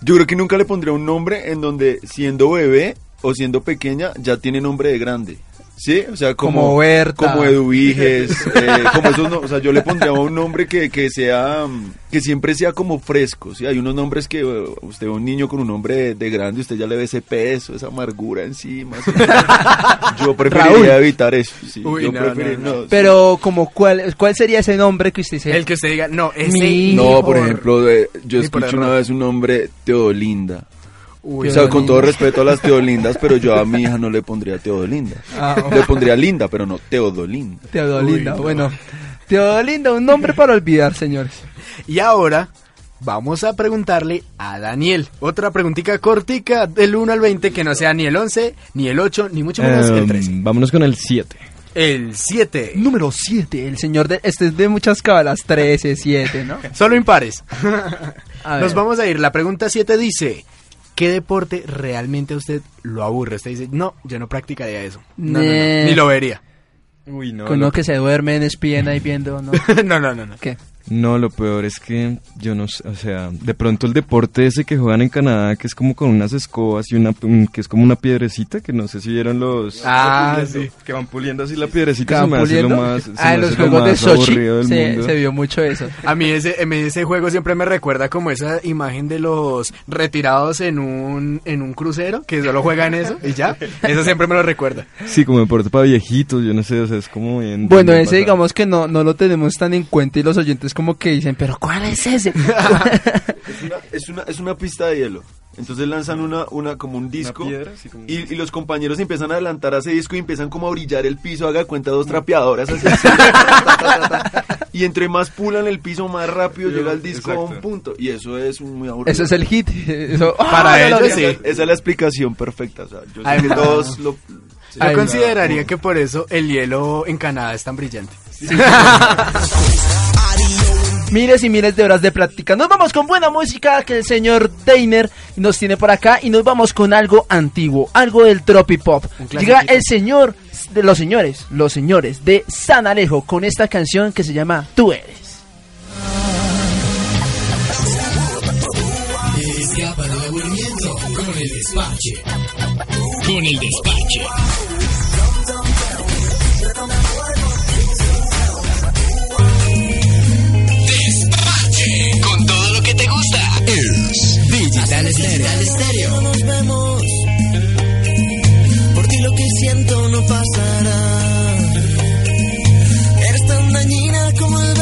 Yo creo que nunca le pondría un nombre en donde siendo bebé o siendo pequeña ya tiene nombre de grande. ¿Sí? O sea, como, Como Berta. como Eduviges, eh, como esos, no- o sea, yo le pondría un nombre que, que sea, que siempre sea como fresco, ¿sí? Hay unos nombres que eh, usted ve un niño con un nombre de, de grande, usted ya le ve ese peso, esa amargura encima. ¿sí? Yo preferiría Raúl. evitar eso, sí. Uy, yo no, preferiría- no, no. no, Pero como cuál, ¿cuál sería ese nombre que usted dice? El que usted diga, no, ese. Mi No, por ejemplo, de- yo Ni por escuché una vez un nombre Teodolinda. Uy, o sea, con todo respeto a las Teodolindas, pero yo a mi hija no le pondría Teodolinda. Ah, oh. Le pondría Linda, pero no Teodolinda. Teodolinda, Uy, no. bueno. Teodolinda, un nombre para olvidar, señores. Y ahora vamos a preguntarle a Daniel. Otra preguntita cortica del 1 al 20 que no sea ni el 11, ni el 8, ni mucho menos el Em, 13. vámonos con el 7. El 7. Número 7, el señor de... Este es de muchas cabalas, 13, 7, ¿no? Solo impares. A Nos vamos a ir. La pregunta 7 dice... ¿Qué deporte realmente a usted lo aburre? Usted dice, no, yo no practicaría eso. No, no, no, ni lo vería. Uy, no. Con lo, uno que se duerme en espien ahí viendo, ¿no? no, no, no, no. ¿Qué? No, lo peor es que yo no sé, o sea, de pronto el deporte ese que juegan en Canadá, que es como con unas escobas y una, un- que es como una piedrecita, que no sé si vieron los... Ah, puliendo, sí. Que van puliendo así la piedrecita, ¿Estaban se me hace lo más, se ah, en los hace lo juegos de Sochi aburrido del se, mundo. se vio mucho eso. A mí ese, a mí ese juego siempre me recuerda como esa imagen de los retirados en un, en un crucero, que solo juegan eso y ya. Eso siempre me lo recuerda. Sí, como deporte para viejitos, yo no sé, o sea, es como bien... Bueno, ese digamos que no, no lo tenemos tan en cuenta y los oyentes como que dicen, pero ¿cuál es ese? Es una, es una, es una pista de hielo. Entonces lanzan una, una como un disco piedra, así como- y, y los compañeros empiezan a adelantar a ese disco y empiezan como a brillar el piso, haga cuenta dos trapeadoras así. ta, ta, ta, ta. y entre más pulan el piso, más rápido llega el disco a un Exacto. punto. Y eso es muy aburrido. Eso es el hit. Eso, Para ¡ah, ellos, sí. Esa es la explicación perfecta. O sea, yo sé Ay, que no. todos lo... Yo Ay, consideraría que por eso el hielo en Canadá es tan brillante. Miles y miles de horas de práctica. Nos vamos con buena música que el señor Deiner nos tiene por acá y nos vamos con algo antiguo, algo del tropipop. Llega el señor de los señores, los señores de San Alejo con esta canción que se llama Tú eres. Escapa del aburrimiento con el despache. Con el despache. Despache. Digital Estéreo. No nos vemos. Por ti lo que siento no pasará. Eres tan dañina como el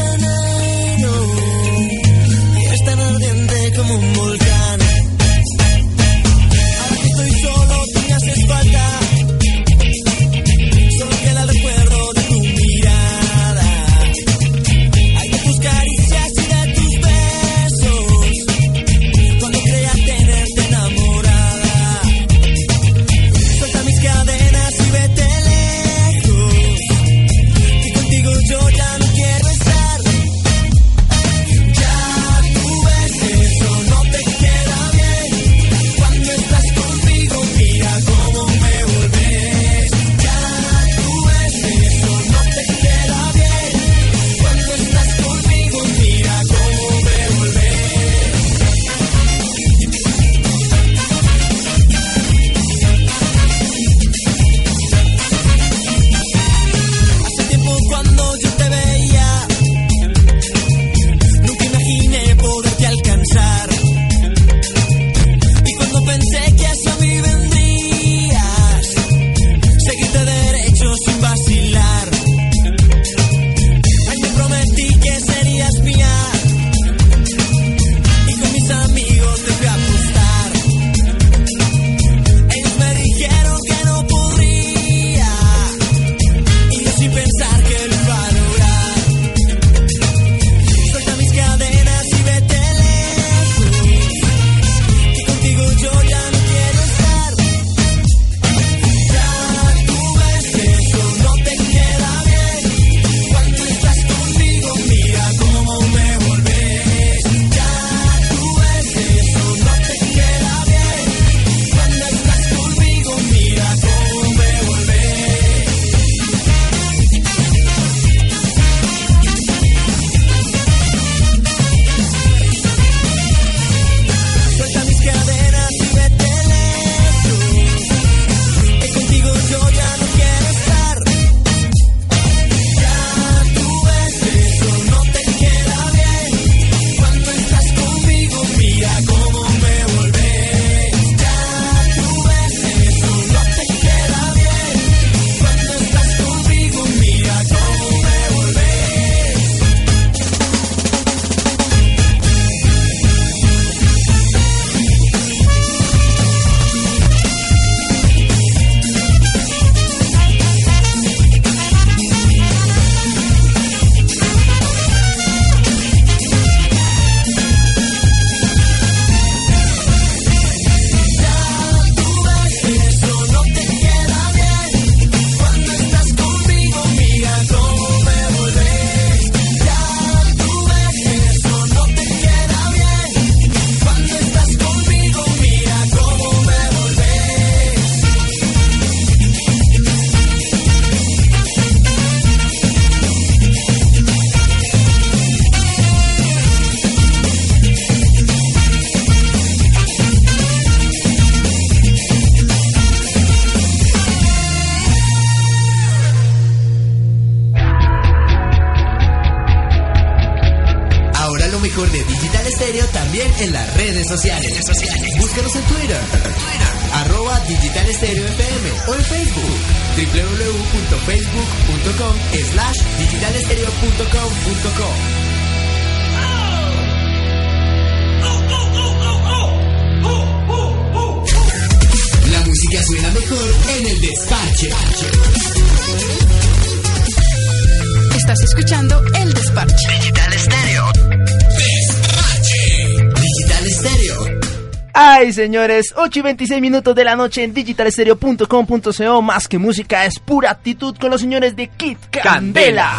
señores, 8 y 26 minutos de la noche en digitalestereo.com.co. Más que música, es pura actitud con los señores de Kit Candela.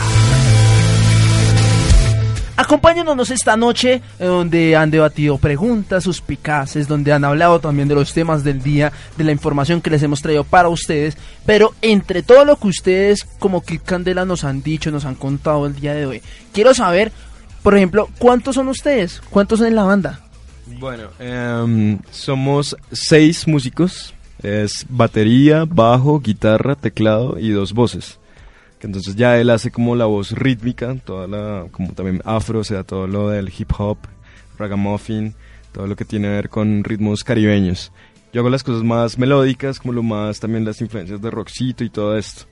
Acompáñanos esta noche, eh, donde han debatido preguntas suspicaces, donde han hablado también de los temas del día, de la información que les hemos traído para ustedes. Pero entre todo lo que ustedes, como Kit Candela, nos han dicho, nos han contado el día de hoy, quiero saber, por ejemplo, ¿cuántos son ustedes? ¿Cuántos son en la banda? Bueno, em, somos seis músicos. Es batería, bajo, guitarra, teclado y dos voces. Entonces ya él hace como la voz rítmica, toda la, como también afro, o sea, todo lo del hip hop, ragamuffin, todo lo que tiene que ver con ritmos caribeños. Yo hago las cosas más melódicas, como lo más también las influencias de rockcito y todo esto.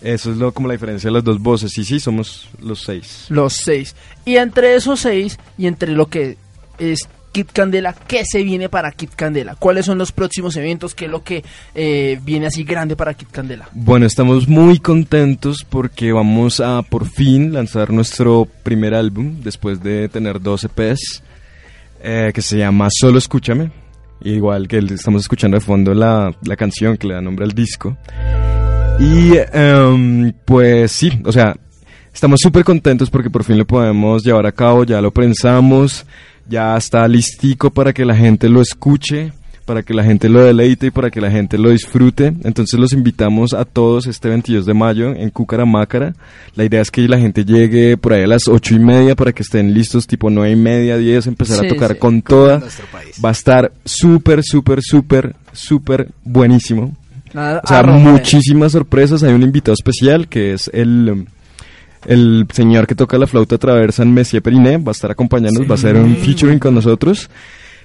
Eso es lo, como la diferencia de las dos voces. Y sí, somos los seis. Los seis. Y entre esos seis, y entre lo que es Kit Candela, ¿qué se viene para Kit Candela? ¿Cuáles son los próximos eventos? ¿Qué es lo que eh, viene así grande para Kit Candela? Bueno, estamos muy contentos porque vamos a por fin lanzar nuestro primer álbum después de tener dos EPs eh, que se llama Solo Escúchame. Igual que estamos escuchando de fondo la, la canción que le da nombre al disco. Y em, pues sí, o sea, estamos súper contentos porque por fin lo podemos llevar a cabo, ya lo prensamos, ya está listico para que la gente lo escuche, para que la gente lo deleite y para que la gente lo disfrute. Entonces los invitamos a todos este 22 de mayo en Cucaramácara. La idea es que la gente llegue por ahí a las ocho y media para que estén listos tipo nueve y media, 10, empezar Sí, a tocar sí, con toda. nuestro país. Va a estar súper, súper, súper, súper buenísimo. Nada, O sea, muchísimas sorpresas. Hay un invitado especial que es el, el señor que toca la flauta traversa en Messier Periné. Va a estar acompañándonos, va a hacer un featuring con nosotros.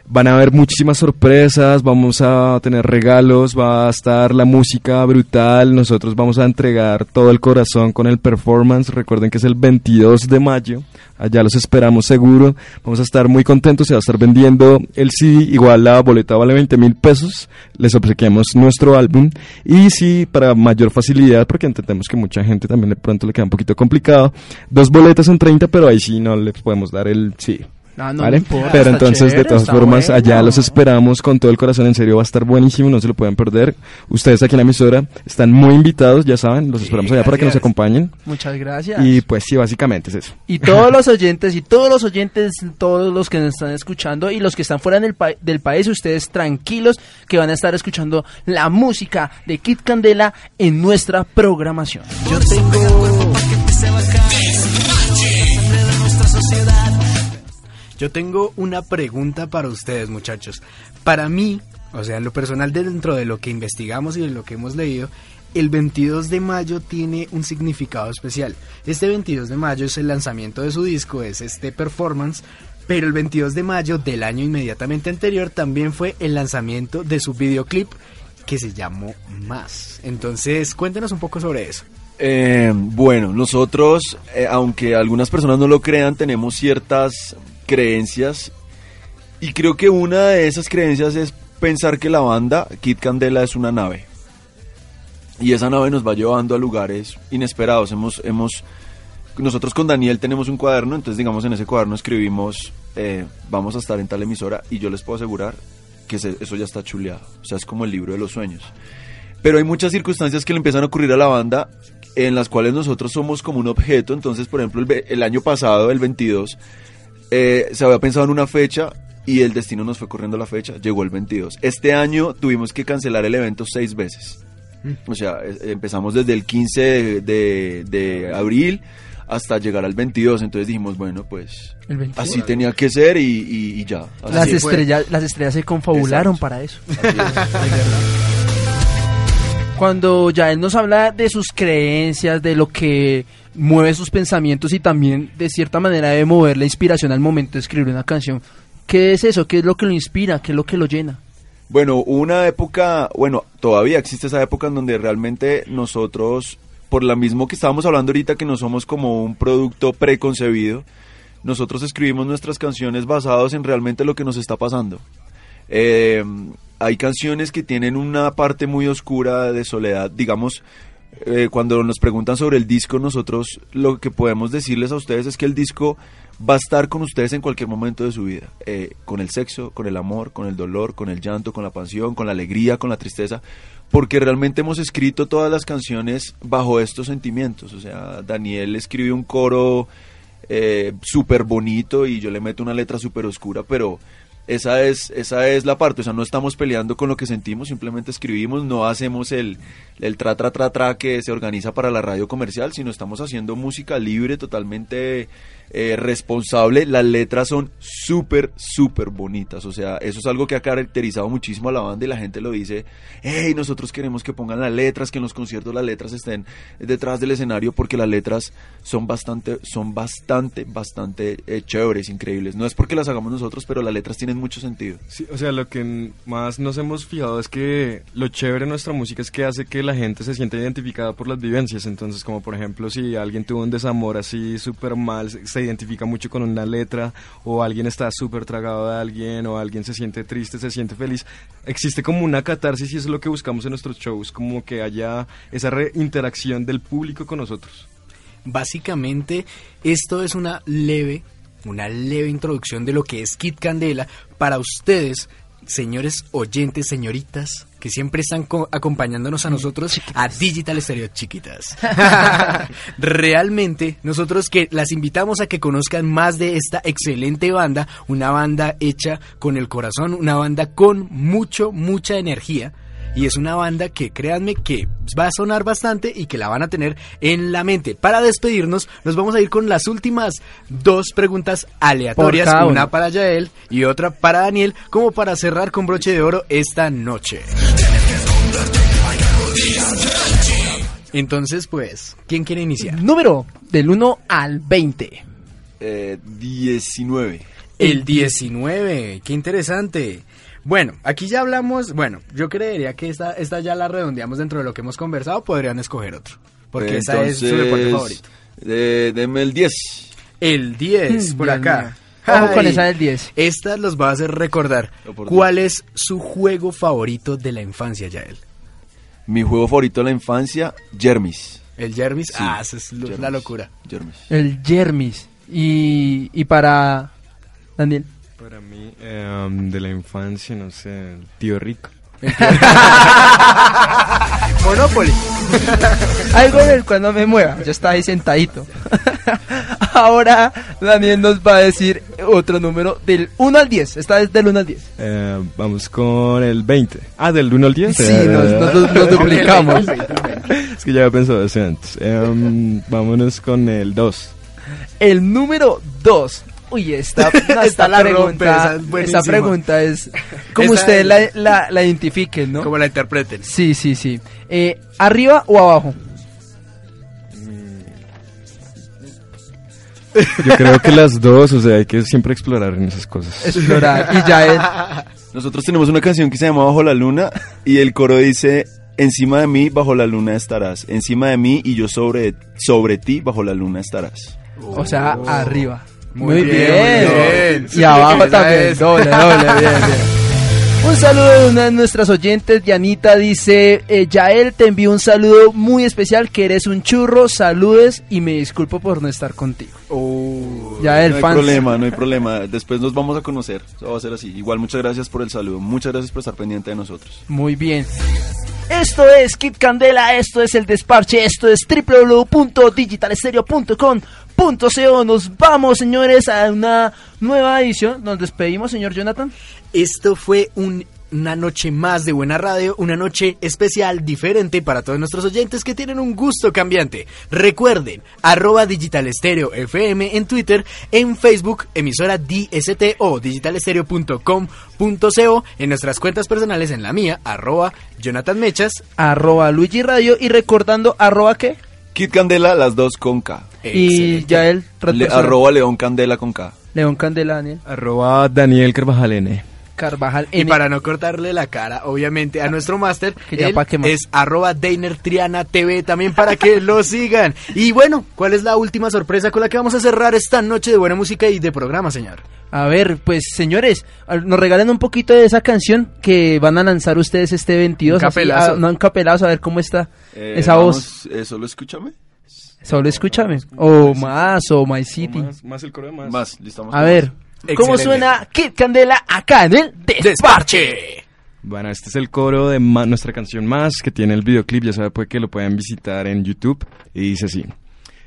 Van a haber muchísimas sorpresas, vamos a tener regalos, va a estar la música brutal, nosotros vamos a entregar todo el corazón con el performance, recuerden que es el 22 de mayo, allá los esperamos seguro, vamos a estar muy contentos, se va a estar vendiendo el CD, igual la boleta vale 20 mil pesos, les obsequiamos nuestro álbum. Y sí, para mayor facilidad, porque entendemos que mucha gente también de pronto le queda un poquito complicado, dos boletas son 30, pero ahí sí no les podemos dar el sí. Ah, no, ¿Vale? no importa, Pero entonces, de todas formas, bueno. allá los esperamos con todo el corazón. En serio, va a estar buenísimo, no se lo pueden perder. Ustedes aquí en la emisora están muy invitados, ya saben, los esperamos allá para que nos acompañen. Muchas gracias. Y pues sí, básicamente es eso. Y todos los oyentes y todos los oyentes, todos los que nos están escuchando y los que están fuera del, pa- del país, ustedes tranquilos que van a estar escuchando la música de Kit Candela en nuestra programación. Yo tengo Yo tengo una pregunta para ustedes, muchachos. Para mí, o sea, en lo personal dentro de lo que investigamos y de lo que hemos leído, el 22 de mayo tiene un significado especial. Este 22 de mayo es el lanzamiento de su disco, es este performance, pero el 22 de mayo del año inmediatamente anterior también fue el lanzamiento de su videoclip que se llamó Más. Entonces, cuéntenos un poco sobre eso. Eh, bueno, nosotros, eh, aunque algunas personas no lo crean, tenemos ciertas creencias y creo que una de esas creencias es pensar que la banda Kid Candela es una nave y esa nave nos va llevando a lugares inesperados. Hemos, hemos, nosotros con Daniel tenemos un cuaderno, entonces digamos en ese cuaderno escribimos eh, vamos a estar en tal emisora y yo les puedo asegurar que eso ya está chuleado, o sea es como el libro de los sueños. Pero hay muchas circunstancias que le empiezan a ocurrir a la banda en las cuales nosotros somos como un objeto. Entonces, por ejemplo, el, el año pasado, el 22, eh, se había pensado en una fecha y el destino nos fue corriendo la fecha. Llegó el 22. Este año tuvimos que cancelar el evento seis veces. O sea, es- empezamos desde el 15 de, de- de abril hasta llegar al 22. Entonces dijimos, bueno, pues El 22. así tenía que ser y, y- y ya. Así Las estrellas, las estrellas se confabularon Exacto. para eso. Cuando ya él nos habla de sus creencias, de lo que mueve sus pensamientos y también de cierta manera debe mover la inspiración al momento de escribir una canción. ¿Qué es eso? ¿Qué es lo que lo inspira? ¿Qué es lo que lo llena? Bueno, una época, bueno, todavía existe esa época en donde realmente nosotros, por la mismo que estábamos hablando ahorita, que no somos como un producto preconcebido, nosotros escribimos nuestras canciones basados en realmente lo que nos está pasando. Eh, hay canciones que tienen una parte muy oscura de soledad, digamos, eh, cuando nos preguntan sobre el disco, nosotros lo que podemos decirles a ustedes es que el disco va a estar con ustedes en cualquier momento de su vida, eh, con el sexo, con el amor, con el dolor, con el llanto, con la pasión, con la alegría, con la tristeza, porque realmente hemos escrito todas las canciones bajo estos sentimientos. O sea, Daniel escribe un coro eh, súper bonito y yo le meto una letra súper oscura, pero esa es, esa es la parte, o sea, no estamos peleando con lo que sentimos, simplemente escribimos, no hacemos el, el tra tra tra tra que se organiza para la radio comercial, sino estamos haciendo música libre, totalmente eh, responsable. Las letras son súper, súper bonitas, o sea, eso es algo que ha caracterizado muchísimo a la banda y la gente lo dice, hey, nosotros queremos que pongan las letras, que en los conciertos las letras estén detrás del escenario porque las letras son bastante, son bastante, bastante eh, chéveres, increíbles. No es porque las hagamos nosotros, pero las letras tienen mucho sentido. Sí, o sea, lo que más nos hemos fijado es que lo chévere de nuestra música es que hace que la gente se sienta identificada por las vivencias. Entonces, como por ejemplo, si alguien tuvo un desamor así súper mal, se, se identifica mucho con una letra, o alguien está súper tragado de alguien, o alguien se siente triste, se siente feliz. Existe como una catarsis y eso es lo que buscamos en nuestros shows, como que haya esa interacción del público con nosotros. Básicamente, esto es una leve, una leve introducción de lo que es Kit Candela para ustedes, señores oyentes, señoritas, que siempre están co- acompañándonos a nosotros a Digital Stereo Chiquitas. Realmente, nosotros que las invitamos a que conozcan más de esta excelente banda, una banda hecha con el corazón, una banda con mucho, mucha energía. Y es una banda que créanme que va a sonar bastante y que la van a tener en la mente. Para despedirnos, nos vamos a ir con las últimas dos preguntas aleatorias, una para Yael y otra para Daniel, como para cerrar con broche de oro esta noche. Entonces, pues, ¿quién quiere iniciar? Número del 1 al 20. Eh, 19. El 19, qué interesante. Bueno, aquí ya hablamos, bueno, yo creería que esta, esta ya la redondeamos dentro de lo que hemos conversado, podrían escoger otro, porque esa es su deporte favorito. eh, deme el 10. El 10, Mm, por acá. Ojo con esa del 10. Esta los va a hacer recordar. ¿Cuál es su juego favorito de la infancia, Yael? Mi juego favorito de la infancia, Jermis. ¿El Jermis? Sí, ah, esa es la locura. Jermis. El Jermis. Y, y para Daniel. Para mí, eh, de la infancia, no sé, el tío rico. Monopoly. Algo en el cual no me mueva. Yo estaba ahí sentadito. Ahora Daniel nos va a decir otro número del 1 al 10. Esta es del 1 al 10. Eh, vamos con el 20. Ah, del 1 al 10. Sí, Eh, nos, nos- nos duplicamos. es que ya había pensado eso antes. Em, vámonos con el 2. El número 2. Uy, esta, no, esta, la rompe, pregunta, esa es buenísima. esta pregunta es como Esa ustedes es- la, la, la identifiquen, ¿no? Como la interpreten. Sí, sí, sí. Eh, ¿Arriba o abajo? Yo creo que las dos, o sea, hay que siempre explorar en esas cosas. Explorar. Y ya es. Nosotros tenemos una canción que se llama Bajo la Luna y el coro dice, encima de mí bajo la luna estarás, encima de mí y yo sobre, sobre ti bajo la luna estarás. O sea, arriba. Muy Muy, bien, bien. muy bien. Y abajo también. es. Doble, doble, bien, bien. Un saludo de una de nuestras oyentes, Dianita, dice, eh, Yael, te envío un saludo muy especial, que eres un churro, saludes y me disculpo por no estar contigo. Yael, no hay fans. problema, no hay problema. Después nos vamos a conocer. Eso va a ser así. Igual muchas gracias por el saludo. Muchas gracias por estar pendiente de nosotros. Muy bien. Esto es Kit Candela, esto es el desparche, esto es www.digitalestereo.com.co. Nos vamos, señores, a una nueva edición. Nos despedimos, señor Jonathan. Esto fue un- una noche más de buena radio, una noche especial, diferente para todos nuestros oyentes que tienen un gusto cambiante. Recuerden, arroba Digital Estéreo FM en Twitter, en Facebook, emisora DST o digitalestereo.com.co, en nuestras cuentas personales, en la mía, arroba Jonathan Mechas, Arroba Luigi Radio y recordando, arroba qué? Kit Candela, las dos con K. Y ya red Le- arroba León Candela con K. León Candela, Daniel. Arroba Daniel Carvajal N. Carvajal Y N. para no cortarle la cara, obviamente, a nuestro máster, es arroba Deiner Triana TV también para que lo sigan. Y bueno, ¿cuál es la última sorpresa con la que vamos a cerrar esta noche de buena música y de programa, señor? A ver, pues señores, nos regalen un poquito de esa canción que van a lanzar ustedes este 22. Un así, capelazo. a- no, un capelazo, a ver cómo está Eh, esa voz. eh, solo escúchame. Solo escúchame. O más, o My City. Más, más el coro de más. Más, listo. vamos A ver, más. ¿Cómo suena Kid Candela acá en el Desparche? Bueno, este es el coro de nuestra canción Más, que tiene el videoclip, ya sabe pues que lo pueden visitar en YouTube, y dice así.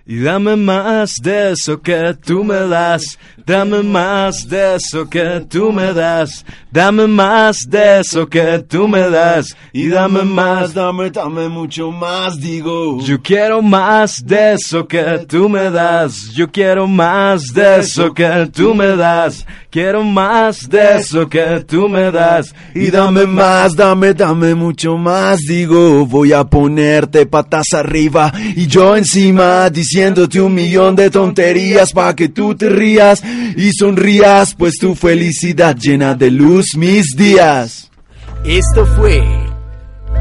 Y dame más de eso que tú me das, dame más de eso que tú me das, dame más de eso que tú me das, y dame más, dame, dame mucho más, digo. yo quiero más de eso que tú me das. Yo quiero más de eso que tú me das. Quiero más de eso que tú me das. Y dame más, dame, dame mucho más, digo, voy a ponerte patas arriba y yo encima diciéndote un millón de tonterías pa' que tú te rías y sonrías, pues tu felicidad llena de luz mis días. Esto fue.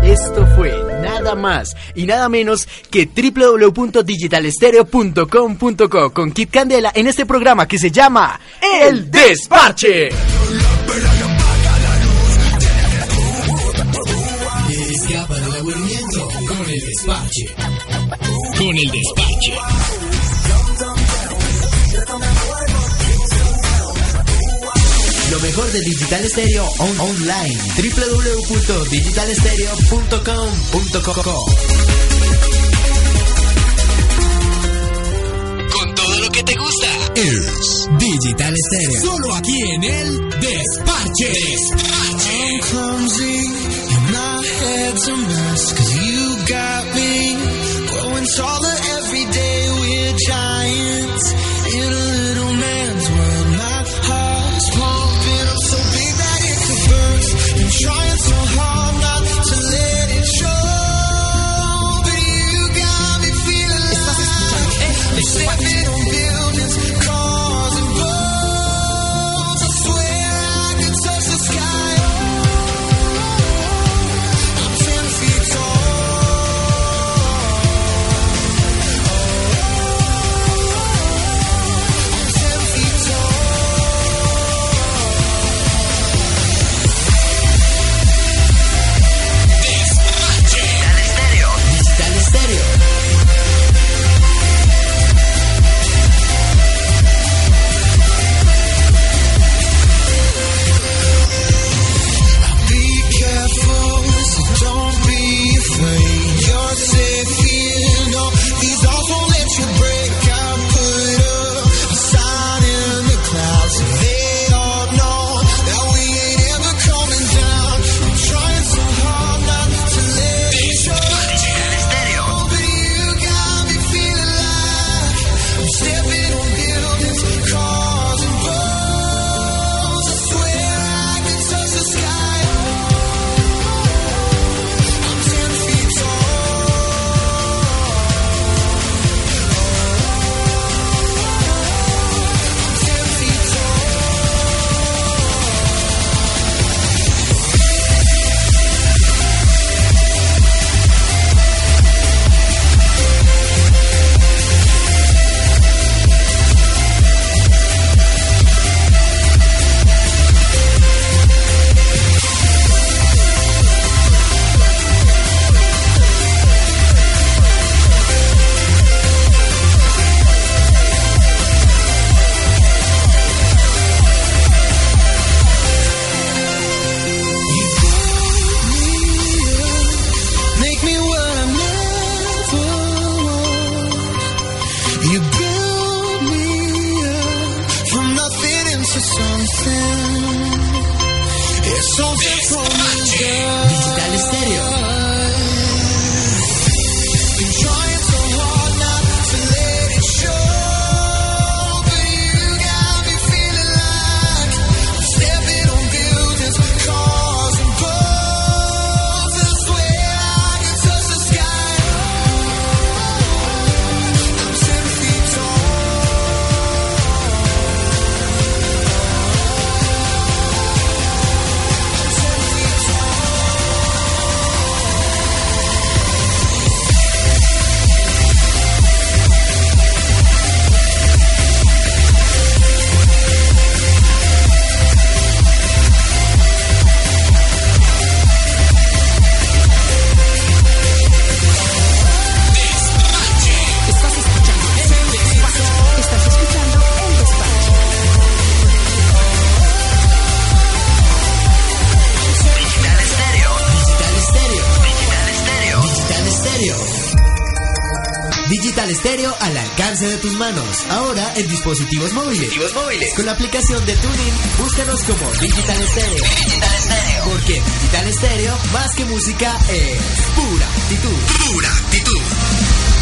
Esto fue nada más y nada menos que www.digitalestereo.com.co con Kit Candela en este programa que se llama El Desparche. Escapa del aburrimiento con el despache. Con el despache. Lo mejor de Digital Stereo on- online. www.digitalestereo.com.co Con todo lo que te gusta. Es Digital Stereo. Solo aquí en el Desparche. Desparche. de tus manos. Ahora en dispositivos móviles. Dispositivos móviles. Con la aplicación de Tuning, búscanos como Digital Stereo. Digital Stereo. Porque Digital Stereo, más que música, es pura actitud. Pura actitud.